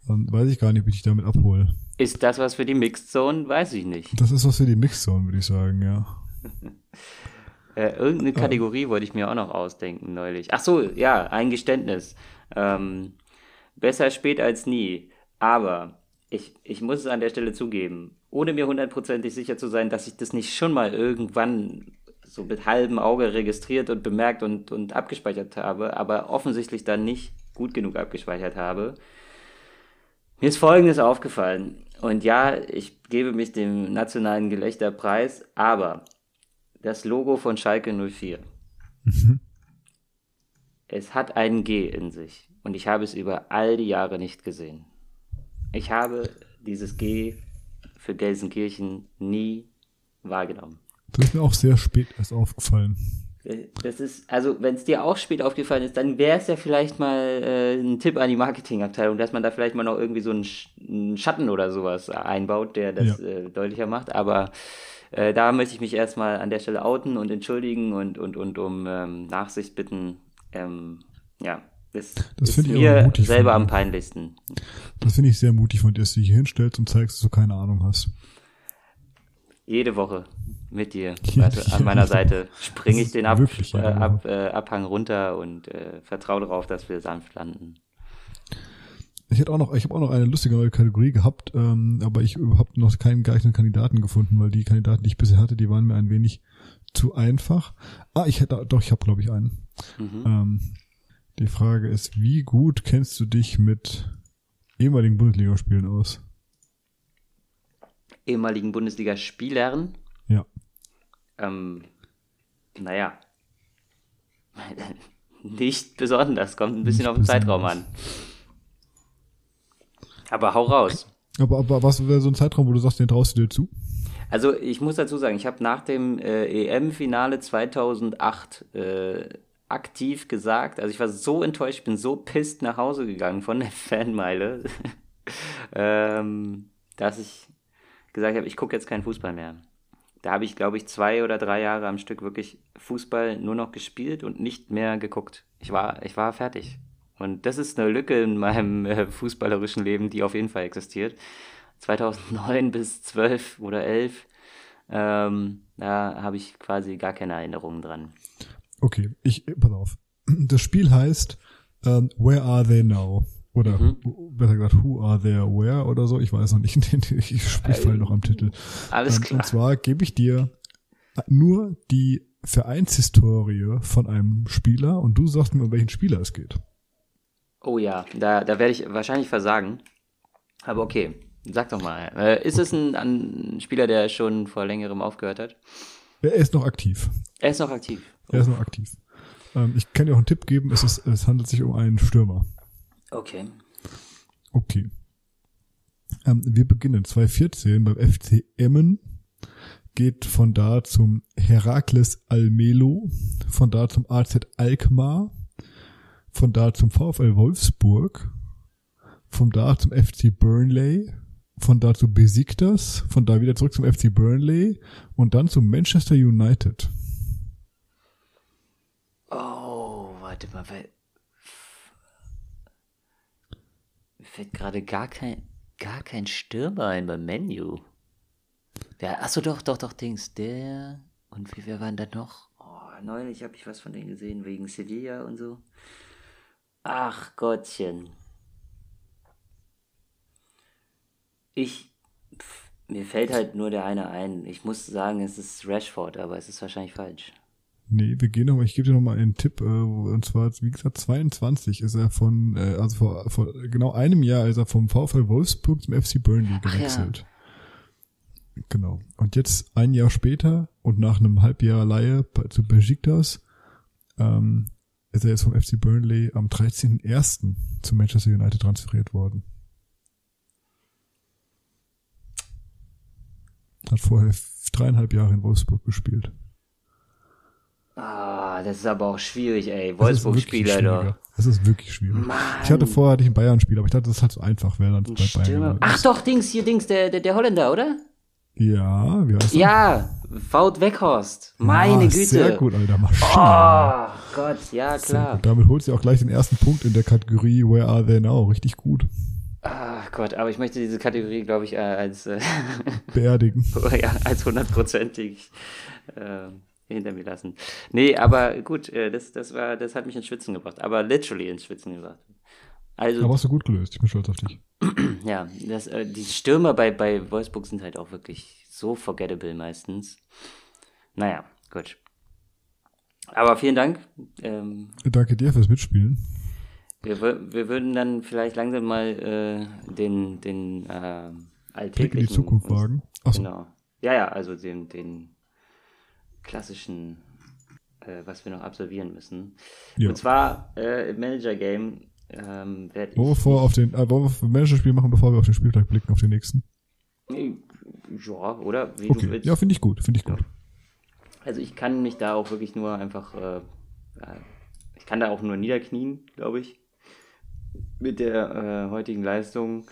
ähm, weiß ich gar nicht, wie ich damit abhole. Ist das was für die Mixed Zone? Weiß ich nicht. Das ist was für die Mixed Zone, würde ich sagen, ja. äh, irgendeine Kategorie ja. wollte ich mir auch noch ausdenken neulich. Ach so, ja, ein Geständnis. Ähm, besser spät als nie. Aber ich, ich muss es an der Stelle zugeben ohne mir hundertprozentig sicher zu sein, dass ich das nicht schon mal irgendwann so mit halbem Auge registriert und bemerkt und, und abgespeichert habe, aber offensichtlich dann nicht gut genug abgespeichert habe. Mir ist Folgendes aufgefallen. Und ja, ich gebe mich dem nationalen Gelächter preis, aber das Logo von Schalke 04. Mhm. Es hat einen G in sich und ich habe es über all die Jahre nicht gesehen. Ich habe dieses G für Gelsenkirchen nie wahrgenommen. Das ist mir auch sehr spät erst aufgefallen. Das ist, also wenn es dir auch spät aufgefallen ist, dann wäre es ja vielleicht mal äh, ein Tipp an die Marketingabteilung, dass man da vielleicht mal noch irgendwie so einen, Sch einen Schatten oder sowas einbaut, der das ja. äh, deutlicher macht. Aber äh, da möchte ich mich erstmal an der Stelle outen und entschuldigen und, und, und um ähm, Nachsicht bitten. Ähm, ja, das, das ist mir selber am peinlichsten. Das finde ich sehr mutig von dir, dass du dich hier hinstellst und zeigst, dass du keine Ahnung hast. Jede Woche mit dir also an meiner Seite springe ich den Ab, ja, äh, Ab, äh, Abhang runter und äh, vertraue darauf, dass wir sanft landen. Ich hätte auch noch, ich habe auch noch eine lustige neue Kategorie gehabt, ähm, aber ich habe noch keinen geeigneten Kandidaten gefunden, weil die Kandidaten, die ich bisher hatte, die waren mir ein wenig zu einfach. Ah, ich hätte, doch, ich habe glaube ich einen. Mhm. Ähm, die Frage ist, wie gut kennst du dich mit ehemaligen Bundesligaspielen aus? Ehemaligen Bundesligaspielern? Ja. Ähm, naja. Nicht besonders, kommt ein bisschen Nicht auf den besonders. Zeitraum an. Aber hau raus. Aber, aber was wäre so ein Zeitraum, wo du sagst, den traust du dir zu? Also ich muss dazu sagen, ich habe nach dem äh, EM-Finale 2008 äh, aktiv gesagt. Also ich war so enttäuscht, ich bin so pisst nach Hause gegangen von der Fanmeile, ähm, dass ich gesagt habe, ich gucke jetzt keinen Fußball mehr. Da habe ich, glaube ich, zwei oder drei Jahre am Stück wirklich Fußball nur noch gespielt und nicht mehr geguckt. Ich war, ich war fertig. Und das ist eine Lücke in meinem äh, fußballerischen Leben, die auf jeden Fall existiert. 2009 bis 12 oder 11, ähm, da habe ich quasi gar keine Erinnerungen dran. Okay, ich, pass auf. Das Spiel heißt um, ähm, Where Are They Now? Oder mhm. besser gesagt, Who Are There Where oder so. Ich weiß noch nicht. Ich, ich fall noch am Titel. Alles ähm, klar. Und zwar gebe ich dir nur die Vereinshistorie von einem Spieler und du sagst mir, um welchen Spieler es geht. Oh ja, da, da werde ich wahrscheinlich versagen. Aber okay, sag doch mal. Äh, ist es ein, ein Spieler, der schon vor längerem aufgehört hat? Er ist noch aktiv. Er ist noch aktiv. Er ist noch aktiv. Ähm, ich kann dir auch einen Tipp geben, es, ist, es handelt sich um einen Stürmer. Okay. Okay. Ähm, wir beginnen 2014 beim FC Emmen, geht von da zum Herakles Almelo, von da zum AZ Alkmaar, von da zum VfL Wolfsburg, von da zum FC Burnley, von da zu Besiktas, von da wieder zurück zum FC Burnley und dann zum Manchester United. warte mal, weil. Mir fällt gerade gar kein, gar kein Stürmer ein beim Menu. Der, achso, doch, doch, doch, Dings. Der. Und wie, wer waren da noch? Oh, neulich habe ich was von denen gesehen, wegen Sevilla und so. Ach Gottchen. Ich. Pff, mir fällt halt nur der eine ein. Ich muss sagen, es ist Rashford, aber es ist wahrscheinlich falsch. Nee, wir gehen nochmal, ich gebe dir nochmal einen Tipp, äh, und zwar, wie gesagt, 22 ist er von, äh, also vor, vor genau einem Jahr ist er vom VfL Wolfsburg zum FC Burnley gewechselt. Ja. Genau. Und jetzt ein Jahr später und nach einem Halbjahr Laie zu Besiktas, ähm, ist er jetzt vom FC Burnley am 13.01. zu Manchester United transferiert worden. Hat vorher dreieinhalb Jahre in Wolfsburg gespielt. Ah, das ist aber auch schwierig, ey. Wolfsburg-Spieler doch. schwieriger. Das ist wirklich schwierig. Mann. Ich hatte vorher hatte ich ein Bayern-Spiel, aber ich dachte, das ist halt so einfach, wer dann bei Bayern Stürmer. gelandet Ach doch, Dings, hier Dings, der, der, der Holländer, oder? Ja, wie heißt er? Ja, Wout Weghorst. Meine Ah, Güte. Sehr gut, Alter. Maschine. Oh Gott, ja klar. Damit holt sie auch gleich den ersten Punkt in der Kategorie Where Are They Now? Richtig gut. Ach Gott, aber ich möchte diese Kategorie, glaube ich, äh, als, äh, Beerdigen. ja, als hundertprozentig äh, hinter mir lassen. Nee, aber gut, äh, das, das, war, das hat mich ins Schwitzen gebracht. Aber literally ins Schwitzen gebracht. Also, Aber hast du gut gelöst. Ich bin stolz auf dich. ja, das, äh, die Stürmer bei, bei Wolfsburg sind halt auch wirklich so forgettable meistens. Naja, gut. Aber vielen Dank. Ähm, Danke dir fürs Mitspielen. wir, wir würden dann vielleicht langsam mal äh, den, den äh, alltäglichen... Blick in die Zukunft wagen. Achso, Genau. Ja, ja, also den, den klassischen, äh, was wir noch absolvieren müssen. Ja. Und zwar äh, im Manager-Game ähm, werde ich... wollen wir vor auf den, äh, wollen wir ein Managerspiel machen, bevor wir auf den Spieltag blicken, auf den nächsten? Ja, oder? Wie du Okay. willst. Ja, finde ich gut, finde ich gut. Also ich kann mich da auch wirklich nur einfach, äh, ja, ich kann da auch nur niederknien, glaube ich, mit der äh, heutigen Leistung.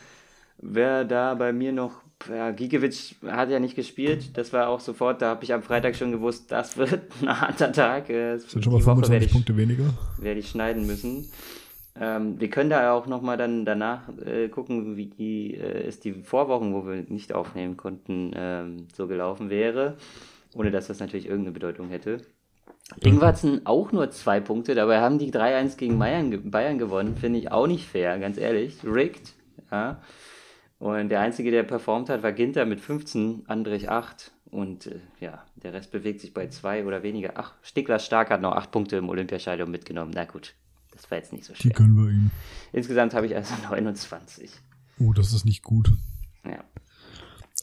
Wer da bei mir noch, ja, Gikiewicz hat ja nicht gespielt, das war auch sofort, da habe ich am Freitag schon gewusst, das wird ein harter Tag. Äh, Das sind schon mal die Woche werde 25 ich, Punkte weniger. werde ich schneiden müssen. Ähm, wir können da auch nochmal dann danach äh, gucken, wie die, äh, es die Vorwochen, wo wir nicht aufnehmen konnten, ähm, so gelaufen wäre. Ohne dass das natürlich irgendeine Bedeutung hätte. Ingwarzen auch nur zwei Punkte, dabei haben die 3-1 gegen Bayern, Bayern gewonnen. Finde ich auch nicht fair, ganz ehrlich. Rigged, ja. Und der Einzige, der performt hat, war Ginter mit 15, Andrich 8. Und äh, ja, der Rest bewegt sich bei zwei oder weniger. Ach, Stigler Stark hat noch 8 Punkte im Olympiastadion mitgenommen. Na gut, das war jetzt nicht so Die schwer. können wir ihm. Insgesamt habe ich also 29. Oh, das ist nicht gut. Ja.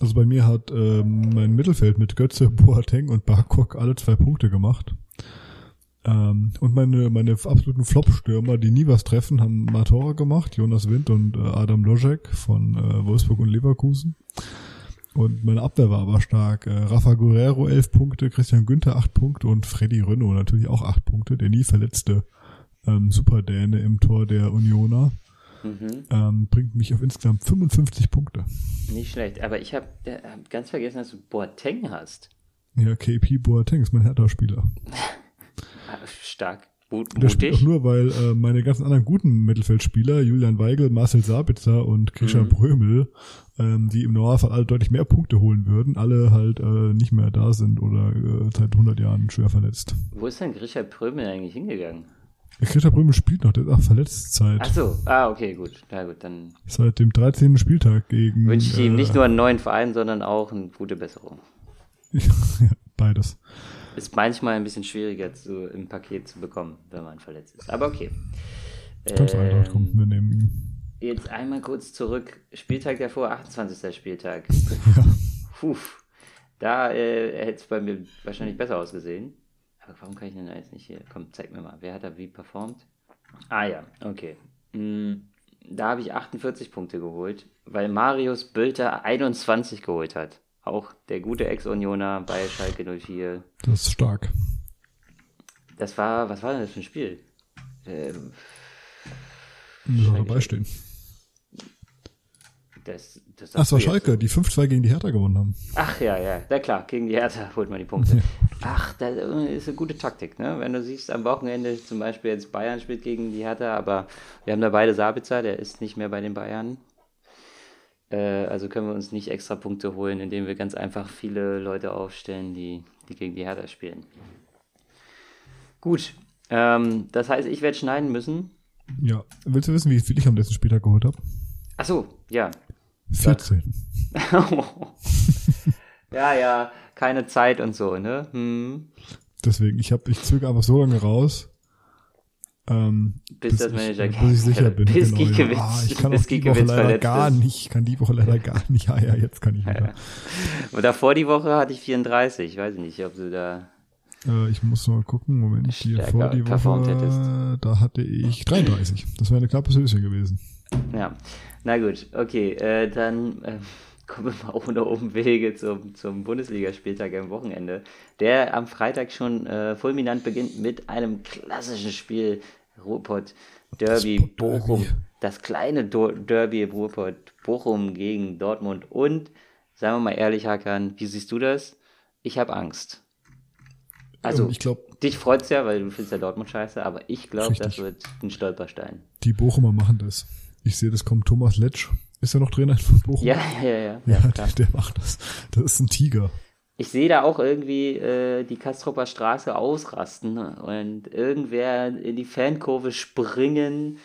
Also bei mir hat ähm, mein Mittelfeld mit Götze, Boateng und Barkok alle zwei Punkte gemacht. Ähm, und meine, meine absoluten Flop-Stürmer, die nie was treffen, haben mal Tore gemacht. Jonas Wind und äh, Adam Lojek von äh, Wolfsburg und Leverkusen. Und meine Abwehr war aber stark. Äh, Rafa Guerrero elf Punkte, Christian Günther acht Punkte und Freddy Rönno natürlich auch acht Punkte, der nie verletzte ähm, Superdäne im Tor der Unioner. Mhm. Ähm, bringt mich auf insgesamt 55 Punkte. Nicht schlecht. Aber ich habe hab ganz vergessen, dass du Boateng hast. Ja, KP Boateng ist mein Hertha-Spieler. Stark. Mut, Der spielt auch mutig. nur, weil äh, meine ganzen anderen guten Mittelfeldspieler, Julian Weigel, Marcel Sabitzer und Christian Mhm. Brömel, ähm, die im Normalfall alle deutlich mehr Punkte holen würden, alle halt äh, nicht mehr da sind oder äh, seit 100 Jahren schwer verletzt. Wo ist denn Richard Prömel eigentlich hingegangen? Christian Brömel spielt noch, der ist auch verletzt seit, Ach so, ah, okay, gut. Na gut, dann seit dem 13. Spieltag gegen... wünsche ich ihm äh, nicht nur einen neuen Verein, sondern auch eine gute Besserung. ja, beides. Ist manchmal ein bisschen schwieriger zu, im Paket zu bekommen, wenn man verletzt ist. Aber okay. Eintracht Ähm, kommen, wir nehmen ihn. Jetzt einmal kurz zurück. Spieltag davor, 28. Spieltag. Ja. Puh. Da äh, hätte es bei mir wahrscheinlich besser ausgesehen. Aber warum kann ich denn da jetzt nicht hier? Komm, zeig mir mal. Wer hat da wie performt? Ah ja, okay. Hm, da habe ich 48 Punkte geholt, weil Marius Bülter 21 geholt hat. Auch der gute Ex-Unioner bei Schalke 04. Das ist stark. Das war, was war denn das für ein Spiel? Ähm, Schalke. dabei stehen. das, das Ach, es war Schalke, die 5-2 gegen die Hertha gewonnen haben. Ach ja, ja, na klar, gegen die Hertha holt man die Punkte. Ach, das ist eine gute Taktik, ne? Wenn du siehst, am Wochenende zum Beispiel jetzt Bayern spielt gegen die Hertha, aber wir haben da beide Sabitzer, der ist nicht mehr bei den Bayern. Äh, also können wir uns nicht extra Punkte holen, indem wir ganz einfach viele Leute aufstellen, die, die gegen die Hertha spielen. Gut, ähm, das heißt, ich werde schneiden müssen. Ja. Willst du wissen, wie viel ich am letzten Spieltag geholt habe? Ach so, ja. 14. ja, ja, keine Zeit und so, ne? Hm. Deswegen, ich habe, ich zögere einfach so lange raus, ähm, Bis das Manager ich, bis ich sicher bin. Bis genau, ja. ah, ich kann bis die Woche leider gar ist. nicht. Ich kann die Woche leider gar nicht. Ja, ja, jetzt kann ich wieder. Und davor die Woche hatte ich 34. Ich weiß nicht, ob du da. Äh, ich muss mal gucken. Moment, Stärker vor die Woche, hättest. da hatte ich 33. Das wäre eine knappe Süße gewesen. Ja. Na gut, okay. Äh, dann äh, kommen wir mal ohne Umwege zum, zum Bundesligaspieltag am Wochenende, der am Freitag schon äh, fulminant beginnt mit einem klassischen Spiel Ruhrpott Derby Bochum. Das kleine Derby Ruhrpott Bochum gegen Dortmund und, sagen wir mal ehrlich, Hakan, wie siehst du das? Ich habe Angst. Also, ich glaub, dich freut's ja, weil du findest ja Dortmund scheiße, aber ich glaube, das wird ein Stolperstein. Die Bochumer machen das. Ich sehe, das kommt Thomas Letsch. Ist er noch Trainer von Bochum? Ja, ja, ja. Ja, ja der, der, macht das. Das ist ein Tiger. Ich sehe da auch irgendwie äh, die Kastropper Straße ausrasten und irgendwer in die Fankurve springen,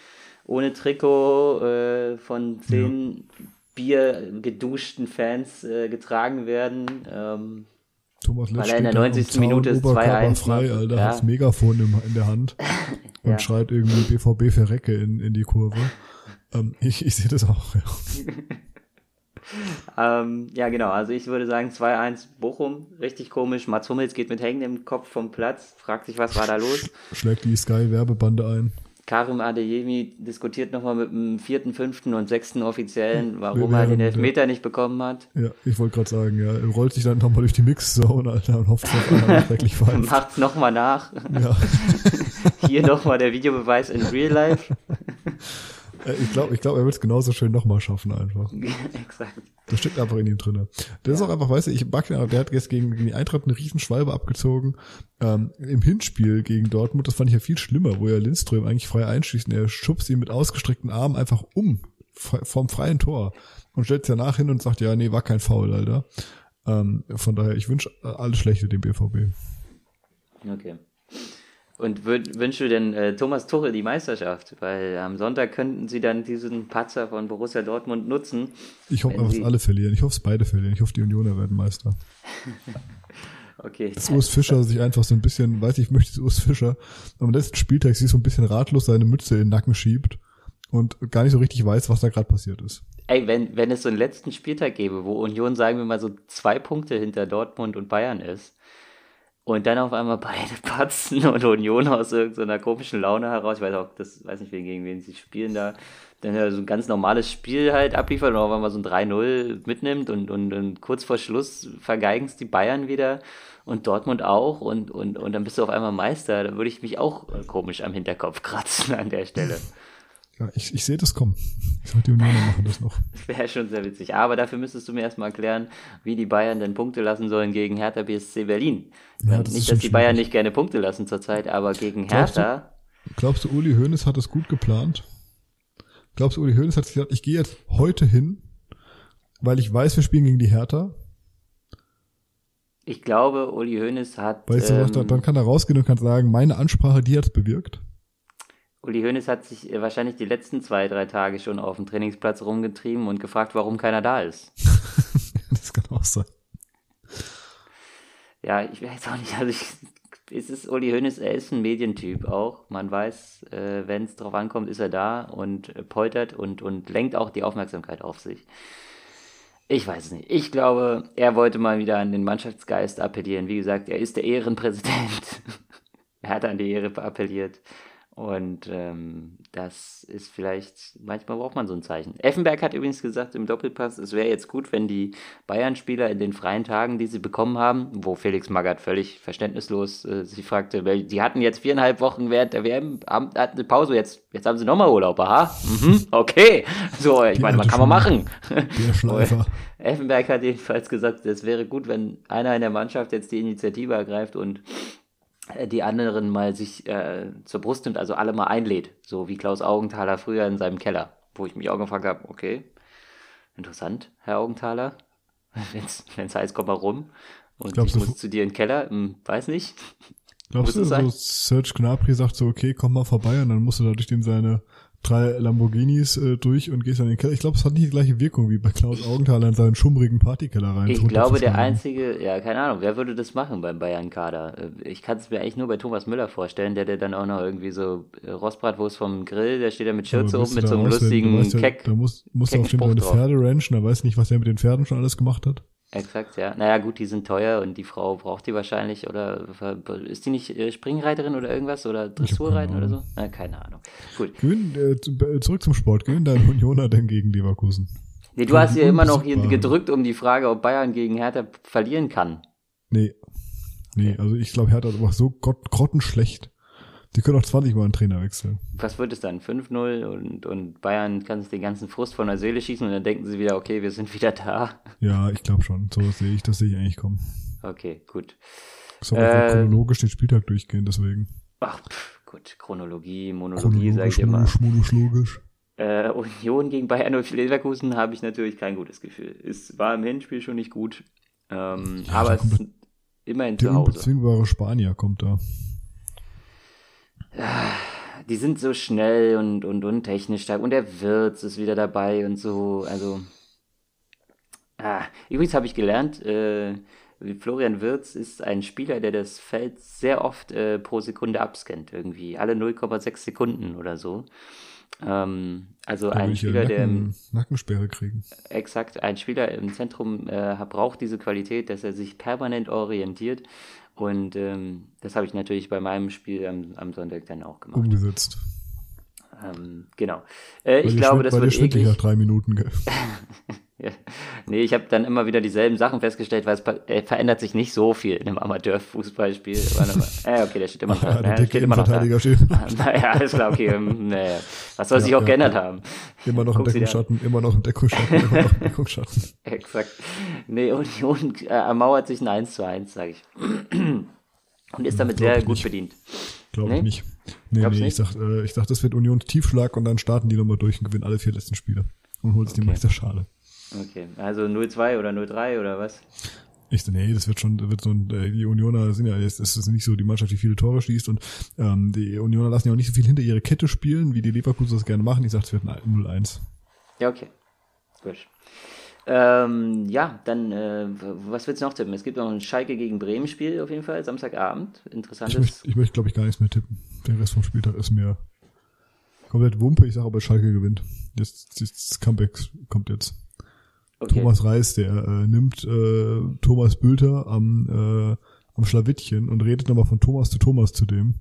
ohne Trikot äh, von zehn ja. Bier geduschten Fans äh, getragen werden. Ähm, Thomas Litsch Weil er in der 90. Minute ist 2-1. frei, Alter, ja. hat's Megafon in, in der Hand und ja. schreit irgendwie BVB Verrecke in, in die Kurve. Ähm, ich ich sehe das auch, ja. ähm, ja, genau. Also ich würde sagen 2-1 Bochum. Richtig komisch. Mats Hummels geht mit hängendem Kopf vom Platz, fragt sich, was war da los. Schlägt die Sky-Werbebande ein. Karim Adeyemi diskutiert nochmal mit dem vierten, fünften und sechsten Offiziellen, warum er den Elfmeter nicht bekommen hat. Ja, ich wollte gerade sagen, ja, er rollt sich dann nochmal durch die Mixzone, Alter, und hofft, dass einer schrecklich fallen. Macht's nochmal nach. Ja. Hier nochmal der Videobeweis in Real Life. Äh, ich glaube, ich glaub, er wird es genauso schön nochmal schaffen einfach. Exakt. Das steckt einfach in ihm drinne. Der ja. ist auch einfach, weißt du, ich mag den, der hat jetzt gegen, gegen die Eintracht eine Riesenschwalbe abgezogen. Ähm, Im Hinspiel gegen Dortmund, das fand ich ja viel schlimmer, wo er Lindström eigentlich frei einschießt und er schubst ihn mit ausgestreckten Armen einfach um vom freien Tor und stellt es danach hin und sagt, ja, nee, war kein Foul, Alter. Ähm, von daher, ich wünsche alles Schlechte dem BVB. Okay. Und wünschst du denn äh, Thomas Tuchel die Meisterschaft? Weil am Sonntag könnten sie dann diesen Patzer von Borussia Dortmund nutzen. Ich hoffe, dass alle verlieren. Ich hoffe, es beide verlieren. Ich hoffe, die Unioner werden Meister. okay. Dass Urs Fischer sich einfach so ein bisschen, weiß ich, möchte Urs Fischer am letzten Spieltag sich so ein bisschen ratlos seine Mütze in den Nacken schiebt und gar nicht so richtig weiß, was da gerade passiert ist. Ey, wenn, wenn es so einen letzten Spieltag gäbe, wo Union, sagen wir mal, so zwei Punkte hinter Dortmund und Bayern ist, und dann auf einmal beide patzen und Union aus irgendeiner komischen Laune heraus, ich weiß auch, das weiß nicht, gegen wen sie spielen da, dann ja so ein ganz normales Spiel halt abliefert und auf einmal so ein 3-0 mitnimmt und, und, und kurz vor Schluss vergeigen es die Bayern wieder und Dortmund auch und, und, und dann bist du auf einmal Meister. Da würde ich mich auch komisch am Hinterkopf kratzen an der Stelle. Ja, ich, ich sehe das kommen. Ich sag, die Unioner machen das noch. Wäre schon sehr witzig. Aber dafür müsstest du mir erstmal erklären, wie die Bayern denn Punkte lassen sollen gegen Hertha BSC Berlin. Ja, das nicht, dass die Bayern nicht gerne Punkte lassen zurzeit, aber gegen Hertha. Glaubst du, glaubst du Uli Hoeneß hat das gut geplant? Glaubst du, Uli Hoeneß hat gesagt, ich gehe jetzt heute hin, weil ich weiß, wir spielen gegen die Hertha? Ich glaube, Uli Hoeneß hat. Weißt du ähm, dann kann er rausgehen und kann sagen, meine Ansprache, die hat's bewirkt. Uli Hoeneß hat sich äh, wahrscheinlich die letzten zwei, drei Tage schon auf dem Trainingsplatz rumgetrieben und gefragt, warum keiner da ist. das kann auch sein. Ja, ich weiß auch nicht, also ich, es ist Uli Hoeneß, er ist ein Medientyp auch. Man weiß, äh, wenn es drauf ankommt, ist er da und äh, poltert und, und lenkt auch die Aufmerksamkeit auf sich. Ich weiß es nicht. Ich glaube, er wollte mal wieder an den Mannschaftsgeist appellieren. Wie gesagt, er ist der Ehrenpräsident. er hat an die Ehre appelliert. Und ähm, das ist vielleicht, manchmal braucht man so ein Zeichen. Effenberg hat übrigens gesagt im Doppelpass, es wäre jetzt gut, wenn die Bayern-Spieler in den freien Tagen, die sie bekommen haben, wo Felix Magath völlig verständnislos äh, sich fragte, weil die hatten jetzt viereinhalb Wochen während der WM, haben, hatten eine Pause, jetzt, jetzt haben sie nochmal Urlaub, aha, mhm, okay. So, ich meine, was kann man machen? Der. Effenberg hat jedenfalls gesagt, es wäre gut, wenn einer in der Mannschaft jetzt die Initiative ergreift und die anderen mal sich äh, zur Brust nimmt, also alle mal einlädt, so wie Klaus Augenthaler früher in seinem Keller, wo ich mich auch gefragt habe, okay, interessant, Herr Augenthaler, wenn es heißt, komm mal rum. Und Glaubst ich muss zu dir in den Keller, hm, weiß nicht. Glaubst du, so Serge Gnabry sagt so, okay, komm mal vorbei und dann musst du da durch den seine drei Lamborghinis äh, durch und gehst an den Keller. Ich glaube, es hat nicht die gleiche Wirkung wie bei Klaus Augenthaler in seinen schummrigen Partykeller rein. Ich glaube, der einzige, ja, keine Ahnung, wer würde das machen beim Bayern-Kader? Äh, ich kann es mir eigentlich nur bei Thomas Müller vorstellen, der der dann auch noch irgendwie so äh, Rostbratwurst vom Grill, der steht da mit Schürze oben mit so einem lustigen Keck. Da musst, musst du auf deine Pferde ranchen, da weiß nicht, was er mit den Pferden schon alles gemacht hat. Exakt, ja. Naja, gut, die sind teuer und die Frau braucht die wahrscheinlich oder ist die nicht äh, Springreiterin oder irgendwas oder Dressurreiten oder so? Na, keine Ahnung. Gut. Gewinn, äh, zurück zum Sport. Gewinn dein Unioner denn gegen Leverkusen? Nee, du hast hier immer noch hier gedrückt um die Frage, ob Bayern gegen Hertha verlieren kann. Nee. Nee, also ich glaube, Hertha aber so grottenschlecht. Die können auch 20 Mal einen Trainer wechseln. Was wird es dann? 5-0 und, und Bayern kann sich den ganzen Frust von der Seele schießen und dann denken sie wieder, okay, wir sind wieder da. Ja, ich glaube schon. So sehe ich, das sehe ich eigentlich kommen. Okay, gut. So äh, chronologisch den Spieltag durchgehen, deswegen. Ach, pff, gut. Chronologie, Monologie, sage ich immer. Monologisch. Äh, Union gegen Bayern und Leverkusen habe ich natürlich kein gutes Gefühl. Es war im Hinspiel schon nicht gut. Ähm, ja, aber es ist immerhin zu Hause. Der unbezwingbare Spanier kommt da. Die sind so schnell und, und, und technisch stark. Und der Wirtz ist wieder dabei und so. Also. Ah, übrigens habe ich gelernt, äh, Florian Wirtz ist ein Spieler, der das Feld sehr oft äh, pro Sekunde abscannt, irgendwie. Alle 0,6 Sekunden oder so. Ähm, also da ein Spieler, Nacken, der im, Nackensperre kriegen. Exakt, ein Spieler im Zentrum äh, braucht diese Qualität, dass er sich permanent orientiert. Und ähm, das habe ich natürlich bei meinem Spiel am, am, Sonntag dann auch gemacht. Umgesetzt. Ähm, genau. Äh, ich glaube, das wird eklig. nach drei Minuten. Ja. Nee, ich habe dann immer wieder dieselben Sachen festgestellt, weil es äh, verändert sich nicht so viel in einem Amateurfußballspiel. äh, okay, der steht immer noch da. Ja, steht immer noch da. Steht. naja, alles klar, okay. Ähm, naja. Was soll ja, sich auch ja, geändert haben? Immer noch im Deckungsschatten, immer noch im Deckungsschatten, immer noch im Deckungsschatten. Exakt. Nee, Union äh, ermauert sich ein 1 zu 1, sage ich. Und ist damit sehr gut nicht. bedient. Glaube nee? ich nicht. Nee, Glaubst nee, nicht? ich sag, äh, ich sag, das wird Union Tiefschlag und dann starten die nochmal durch und gewinnen alle vier letzten Spiele. Und holen okay. die Meisterschale. Okay, also 0-2 oder 0-3 oder was? Ich so, nee, das wird schon, wird so ein, äh, die Unioner sind ja, es ist nicht so die Mannschaft, die viele Tore schießt und ähm, die Unioner lassen ja auch nicht so viel hinter ihre Kette spielen, wie die Leverkusen das gerne machen. Ich sag, es wird ein 0-1. Ja, okay. Gut. Ähm, ja, dann, äh, was willst du noch tippen? Es gibt noch ein Schalke gegen Bremen Spiel auf jeden Fall, Samstagabend. Interessantes. Ich möchte, ich möchte glaube ich, gar nichts mehr tippen. Der Rest vom Spieltag ist mir komplett Wumpe. Ich sage aber, Schalke gewinnt. Jetzt, das Comeback kommt jetzt. Okay. Thomas Reis, der äh, nimmt äh, Thomas Bülter am, äh, am Schlawittchen und redet nochmal von Thomas zu Thomas zu dem.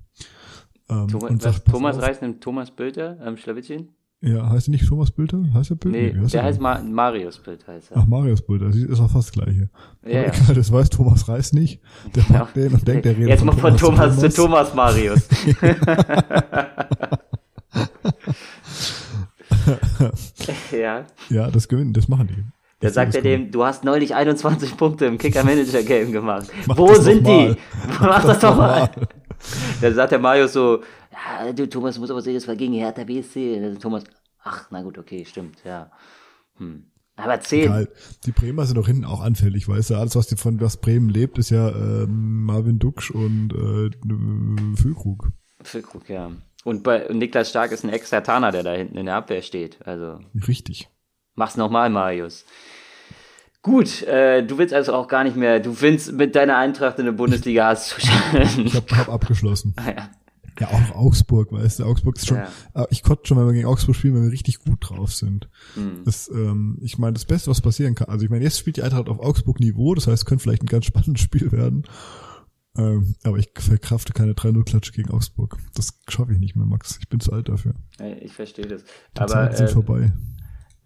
Ähm, Thomas, und sagt, Thomas Reis nimmt Thomas Bülter am Schlawittchen? Ja, heißt er nicht Thomas Bülter? Heißt er Bülter? Nee, nee der heißt Ma Marius Bülter. Heißt er. Ach, Marius Bülter, das ist auch fast das Gleiche. Ja, ja. Das weiß Thomas Reis nicht. Der mag ja. den und denkt, der redet Jetzt mal von Thomas, Thomas zu Thomas Marius. ja. Ja, das gewinnen, das machen die. Da sagt er dem, du hast neulich 21 Punkte im Kicker-Manager-Game gemacht. Mach Wo sind die? Mach das doch mal. Da sagt der Mario so, ja, du Thomas muss aber sehen, das war gegen Hertha BSC. Thomas, ach, na gut, okay, stimmt, ja. Hm. Aber 10. Egal. Die Bremer sind doch hinten auch anfällig, weißt du? Alles, was die von was Bremen lebt, ist ja ähm, Marvin Duksch und äh, Füllkrug. Füllkrug, ja. Und bei und Niklas Stark ist ein extra Tana, der da hinten in der Abwehr steht. Also. Richtig. Mach's nochmal, Marius. Gut, äh, du willst also auch gar nicht mehr, du findest mit deiner Eintracht in der Bundesliga hast du schon. Ich hab, hab abgeschlossen. ja. ja, auch Augsburg, weißt du, Augsburg ist schon, ja. Äh, ich konnte schon, wenn wir gegen Augsburg spielen, wenn wir richtig gut drauf sind. Mhm. Das, ähm, ich meine, das Beste, was passieren kann, also ich meine, jetzt spielt die Eintracht auf Augsburg-Niveau, das heißt, es könnte vielleicht ein ganz spannendes Spiel werden. Ähm, aber ich verkrafte keine 3-0-Klatsche gegen Augsburg. Das schaffe ich nicht mehr, Max. Ich bin zu alt dafür. Ich verstehe das. Die aber, Zeiten sind äh, vorbei.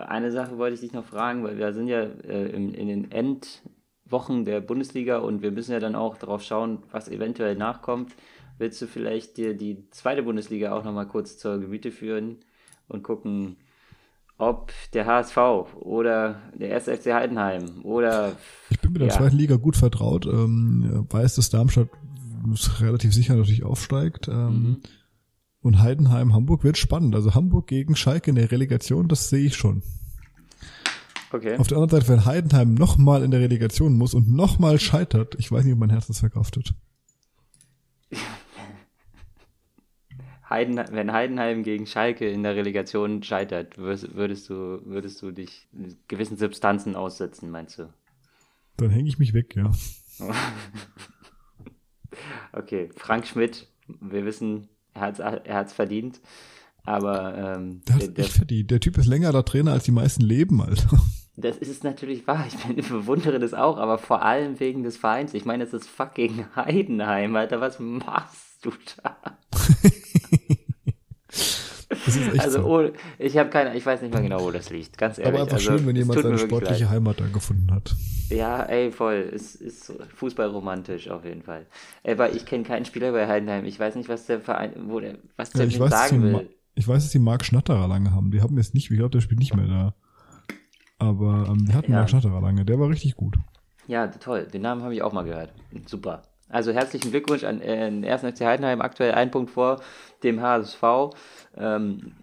Eine Sache wollte ich dich noch fragen, weil wir sind ja äh, in, in den Endwochen der Bundesliga und wir müssen ja dann auch darauf schauen, was eventuell nachkommt. Willst du vielleicht dir die zweite Bundesliga auch nochmal kurz zur Gemüte führen und gucken, ob der HSV oder der 1. FC Heidenheim oder. Ich bin mit der ja. zweiten Liga gut vertraut, ähm, weiß, dass Darmstadt relativ sicher natürlich aufsteigt. Ähm, mhm. Und Heidenheim, Hamburg wird spannend. Also Hamburg gegen Schalke in der Relegation, das sehe ich schon. Okay. Auf der anderen Seite, wenn Heidenheim nochmal in der Relegation muss und nochmal scheitert, ich weiß nicht, ob mein Herz das verkraftet. Heiden, wenn Heidenheim gegen Schalke in der Relegation scheitert, würdest du, würdest du dich gewissen Substanzen aussetzen, meinst du? Dann hänge ich mich weg, ja. okay, Frank Schmidt, wir wissen, er hat es er hat's verdient. Aber ähm, der, der, verdient. Der Typ ist länger da Trainer, als die meisten leben, Alter. Das ist natürlich wahr. Ich bewundere das auch, aber vor allem wegen des Vereins. Ich meine, es ist fucking Heidenheim, Alter. Was machst du da? Also so. oh, ich habe keine, ich weiß nicht mehr genau, wo das liegt. Ganz ehrlich. Aber einfach also, schön, wenn jemand seine sportliche leid. Heimat da gefunden hat. Ja, ey, voll. Es ist fußballromantisch auf jeden Fall. Aber ich kenne keinen Spieler bei Heidenheim. Ich weiß nicht, was der Verein, wo der, was Ja, der ich, mir weiß, dass die, sagen Ma- will. ich weiß, dass die Marc Schnatterer lange haben. Die haben jetzt nicht, ich glaube, der spielt nicht mehr da. Aber ähm, die hatten Ja. Marc Schnatterer lange. Der war richtig gut. Ja, toll. Den Namen habe ich auch mal gehört. Super. Also herzlichen Glückwunsch an äh, den 1. FC Heidenheim, aktuell ein Punkt vor dem HSV. Ähm,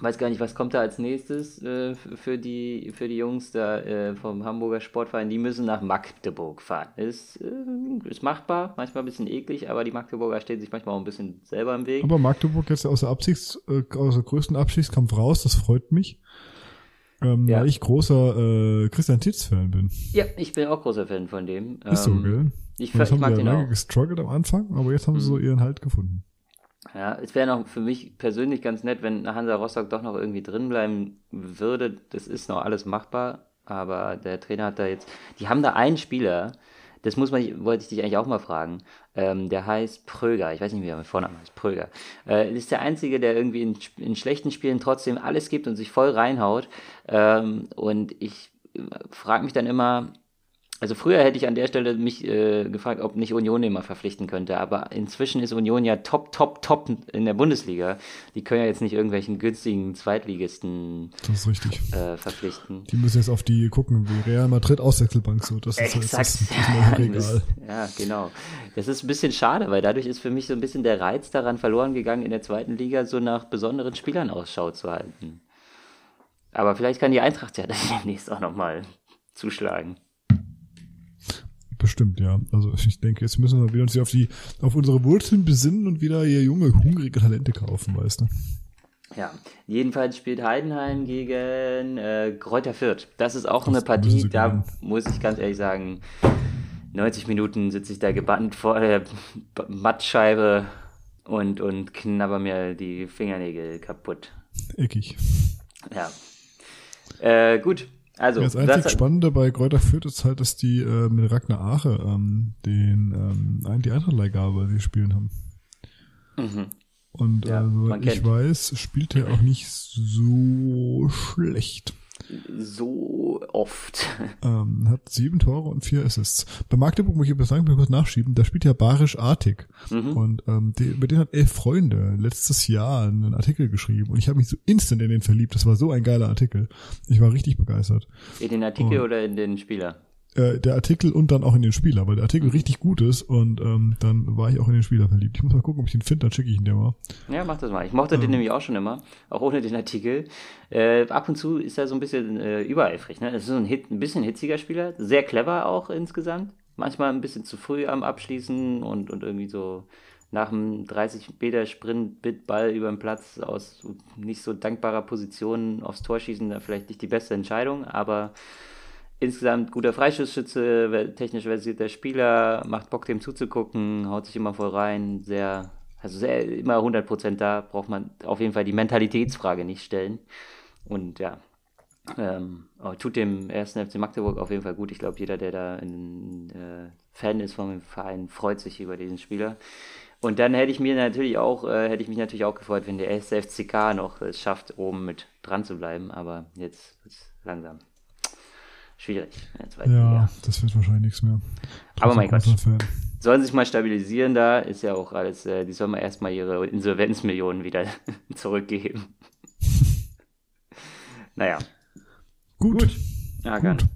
weiß gar nicht, was kommt da als nächstes äh, für, die, für die Jungs da äh, vom Hamburger Sportverein. Die müssen nach Magdeburg fahren. Ist, äh, ist machbar, manchmal ein bisschen eklig, aber die Magdeburger stehen sich manchmal auch ein bisschen selber im Weg. Aber Magdeburg jetzt aus der, Abstiegs, äh, aus der größten Abstiegskampf raus, das freut mich. Ähm, Ja. Weil ich großer äh, Christian Titz-Fan bin. Ja, ich bin auch großer Fan von dem. Ist so, Ähm, gell? Ich, Und das ich haben mag ja lange auch. gestruggelt am Anfang, aber jetzt haben sie so ihren Halt gefunden. Ja, es wäre noch für mich persönlich ganz nett, wenn Hansa Rostock doch noch irgendwie drin bleiben würde. Das ist noch alles machbar, aber der Trainer hat da jetzt. Die haben da einen Spieler, das muss man, wollte ich dich eigentlich auch mal fragen. Ähm, der heißt Pröger. Ich weiß nicht, wie er mit Vornamen heißt. Pröger. Äh, ist der Einzige, der irgendwie in, in schlechten Spielen trotzdem alles gibt und sich voll reinhaut. Ähm, und ich frage mich dann immer, also früher hätte ich an der Stelle mich äh, gefragt, ob nicht Union den mal verpflichten könnte, aber inzwischen ist Union ja top, top, top in der Bundesliga. Die können ja jetzt nicht irgendwelchen günstigen Zweitligisten Das ist richtig. äh, verpflichten. Die müssen jetzt auf die gucken, wie Real Madrid Auswechselbank so. Das ist, Exakt. ist, das. Das- ja, genau. Das ist ein bisschen schade, weil dadurch ist für mich so ein bisschen der Reiz daran verloren gegangen, in der zweiten Liga so nach besonderen Spielern Ausschau zu halten. Aber vielleicht kann die Eintracht ja dann demnächst auch nochmal zuschlagen. Bestimmt, ja. Also ich denke, jetzt müssen wir wieder uns hier auf die, auf unsere Wurzeln besinnen und wieder hier junge, hungrige Talente kaufen, weißt du. Ja, jedenfalls spielt Heidenheim gegen äh, Kräuter Fürth. Das ist auch Das eine Partie, da gewinnen. muss ich ganz ehrlich sagen, 90 Minuten sitze ich da gebannt vor der Mattscheibe und, und knabber mir die Fingernägel kaputt. Eckig. Ja. Äh, gut, also, das einzig das, Spannende bei Kräuter Fürth ist halt, dass die äh, mit Ragnar Ache ähm, den, ähm, die Eintrachtleihgabe, die spielen haben. Mhm. Und Ja, äh, soweit ich kennt. weiß, spielt er auch nicht so schlecht. So oft. Ähm, hat sieben Tore und vier Assists. Bei Magdeburg muss ich aber sagen, kurz nachschieben, da spielt ja Barisch Artig. Mhm. Und ähm, die, mit denen hat elf Freunde letztes Jahr einen Artikel geschrieben. Und ich habe mich so instant in den verliebt. Das war so ein geiler Artikel. Ich war richtig begeistert. In den Artikel Oh. oder in den Spieler? Äh, der Artikel und dann auch in den Spieler, weil der Artikel richtig gut ist. Und ähm, dann war ich auch in den Spieler verliebt. Ich muss mal gucken, ob ich den finde, dann schicke ich ihn dir mal. Ja, mach das mal. Ich mochte den nämlich auch schon immer, auch ohne den Artikel. Äh, ab und zu ist er so ein bisschen äh, übereifrig. Ne? Das ist so ein, Hit, ein bisschen hitziger Spieler, sehr clever auch insgesamt. Manchmal ein bisschen zu früh am Abschließen und, und irgendwie so nach einem 30-Meter-Sprint mit Ball über den Platz aus nicht so dankbarer Position aufs Tor schießen, da vielleicht nicht die beste Entscheidung, aber insgesamt guter Freistoßschütze, wer- technisch versierter Spieler, macht Bock dem zuzugucken, haut sich immer voll rein, sehr, also sehr, immer 100% da, braucht man auf jeden Fall die Mentalitätsfrage nicht stellen. Und ja, ähm, tut dem ersten FC Magdeburg auf jeden Fall gut. Ich glaube, jeder, der da ein äh, Fan ist vom Verein, freut sich über diesen Spieler. Und dann hätte ich mir natürlich auch, äh, hätte ich mich natürlich auch gefreut, wenn der erste FCK noch es schafft, oben mit dran zu bleiben. Aber jetzt ist langsam schwierig. Ja, Liga. das wird wahrscheinlich nichts mehr. Aber mein Gott. Fan. Sollen sich mal stabilisieren da, ist ja auch alles, äh, die sollen mal erstmal ihre Insolvenzmillionen wieder zurückgeben. naja, Gut. ja, gerne. Gut.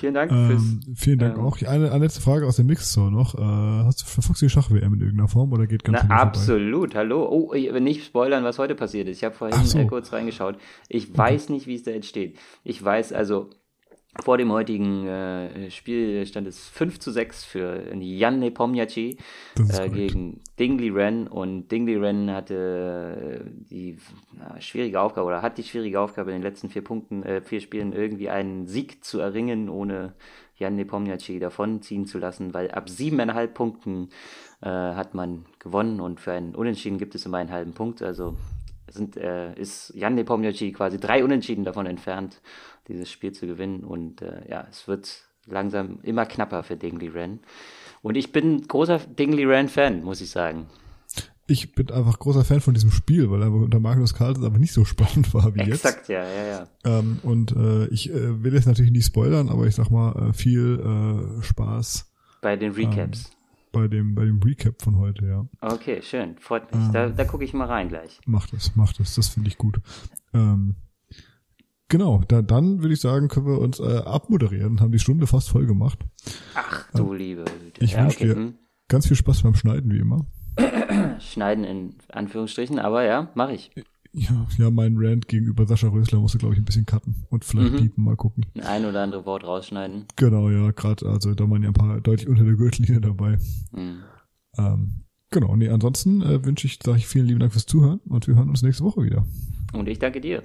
Vielen Dank fürs. Ähm, vielen Dank ähm, auch. Eine, eine letzte Frage aus dem Mixzone noch. Äh, hast du verfolgst du die Schach-WM in irgendeiner Form oder geht ganz Na, dir vorbei? absolut, hallo. Oh, ich will nicht spoilern, was heute passiert ist. Ich habe vorhin so. äh, kurz reingeschaut. Ich weiß nicht, wie es da jetzt steht. Ich weiß also, vor dem heutigen äh, Spiel stand es 5 zu 6 für Jan Nepomniachtchi äh, gegen Dingley Ren. Und Dingley Ren hatte äh, die na, schwierige Aufgabe oder hat die schwierige Aufgabe in den letzten vier Punkten, äh, vier Spielen irgendwie einen Sieg zu erringen, ohne Jan Nepomniachtchi davonziehen zu lassen, weil ab siebeneinhalb Punkten äh, hat man gewonnen und für einen Unentschieden gibt es immer einen halben Punkt, also sind, äh, ist Jan Nepomniachtchi quasi drei Unentschieden davon entfernt, dieses Spiel zu gewinnen. Und äh, ja, es wird langsam immer knapper für Dingley Ren. Und ich bin großer Dingley Ren-Fan, muss ich sagen. ich bin einfach großer Fan von diesem Spiel, weil er unter Magnus Carlsen aber nicht so spannend war wie Exakt, jetzt. ja, ja, ja. Ähm, und äh, ich äh, will jetzt natürlich nicht spoilern, aber ich sag mal, äh, viel äh, Spaß Bei den Recaps. bei dem, bei dem Recap von heute, ja. Okay, schön. Freut mich. Da, da gucke ich mal rein gleich. Macht es, macht es, das finde ich gut. Ähm, genau, da, dann würde ich sagen, können wir uns äh, abmoderieren, haben die Stunde fast voll gemacht. Ach du liebe Güte. Ich ja, wünsche dir hm. ganz viel Spaß beim Schneiden, wie immer. Schneiden in Anführungsstrichen, aber ja, mache ich. Ja, ja, mein Rant gegenüber Sascha Rösler musste, glaube ich, ein bisschen cutten und vielleicht Mhm. piepen, mal gucken. Ein oder andere Wort rausschneiden. Genau, ja, gerade, also da waren ja ein paar deutlich unter der Gürtellinie dabei. Hm. Ähm, genau, nee, ansonsten äh, wünsche ich, sage ich vielen lieben Dank fürs Zuhören und wir hören uns nächste Woche wieder. Und ich danke dir.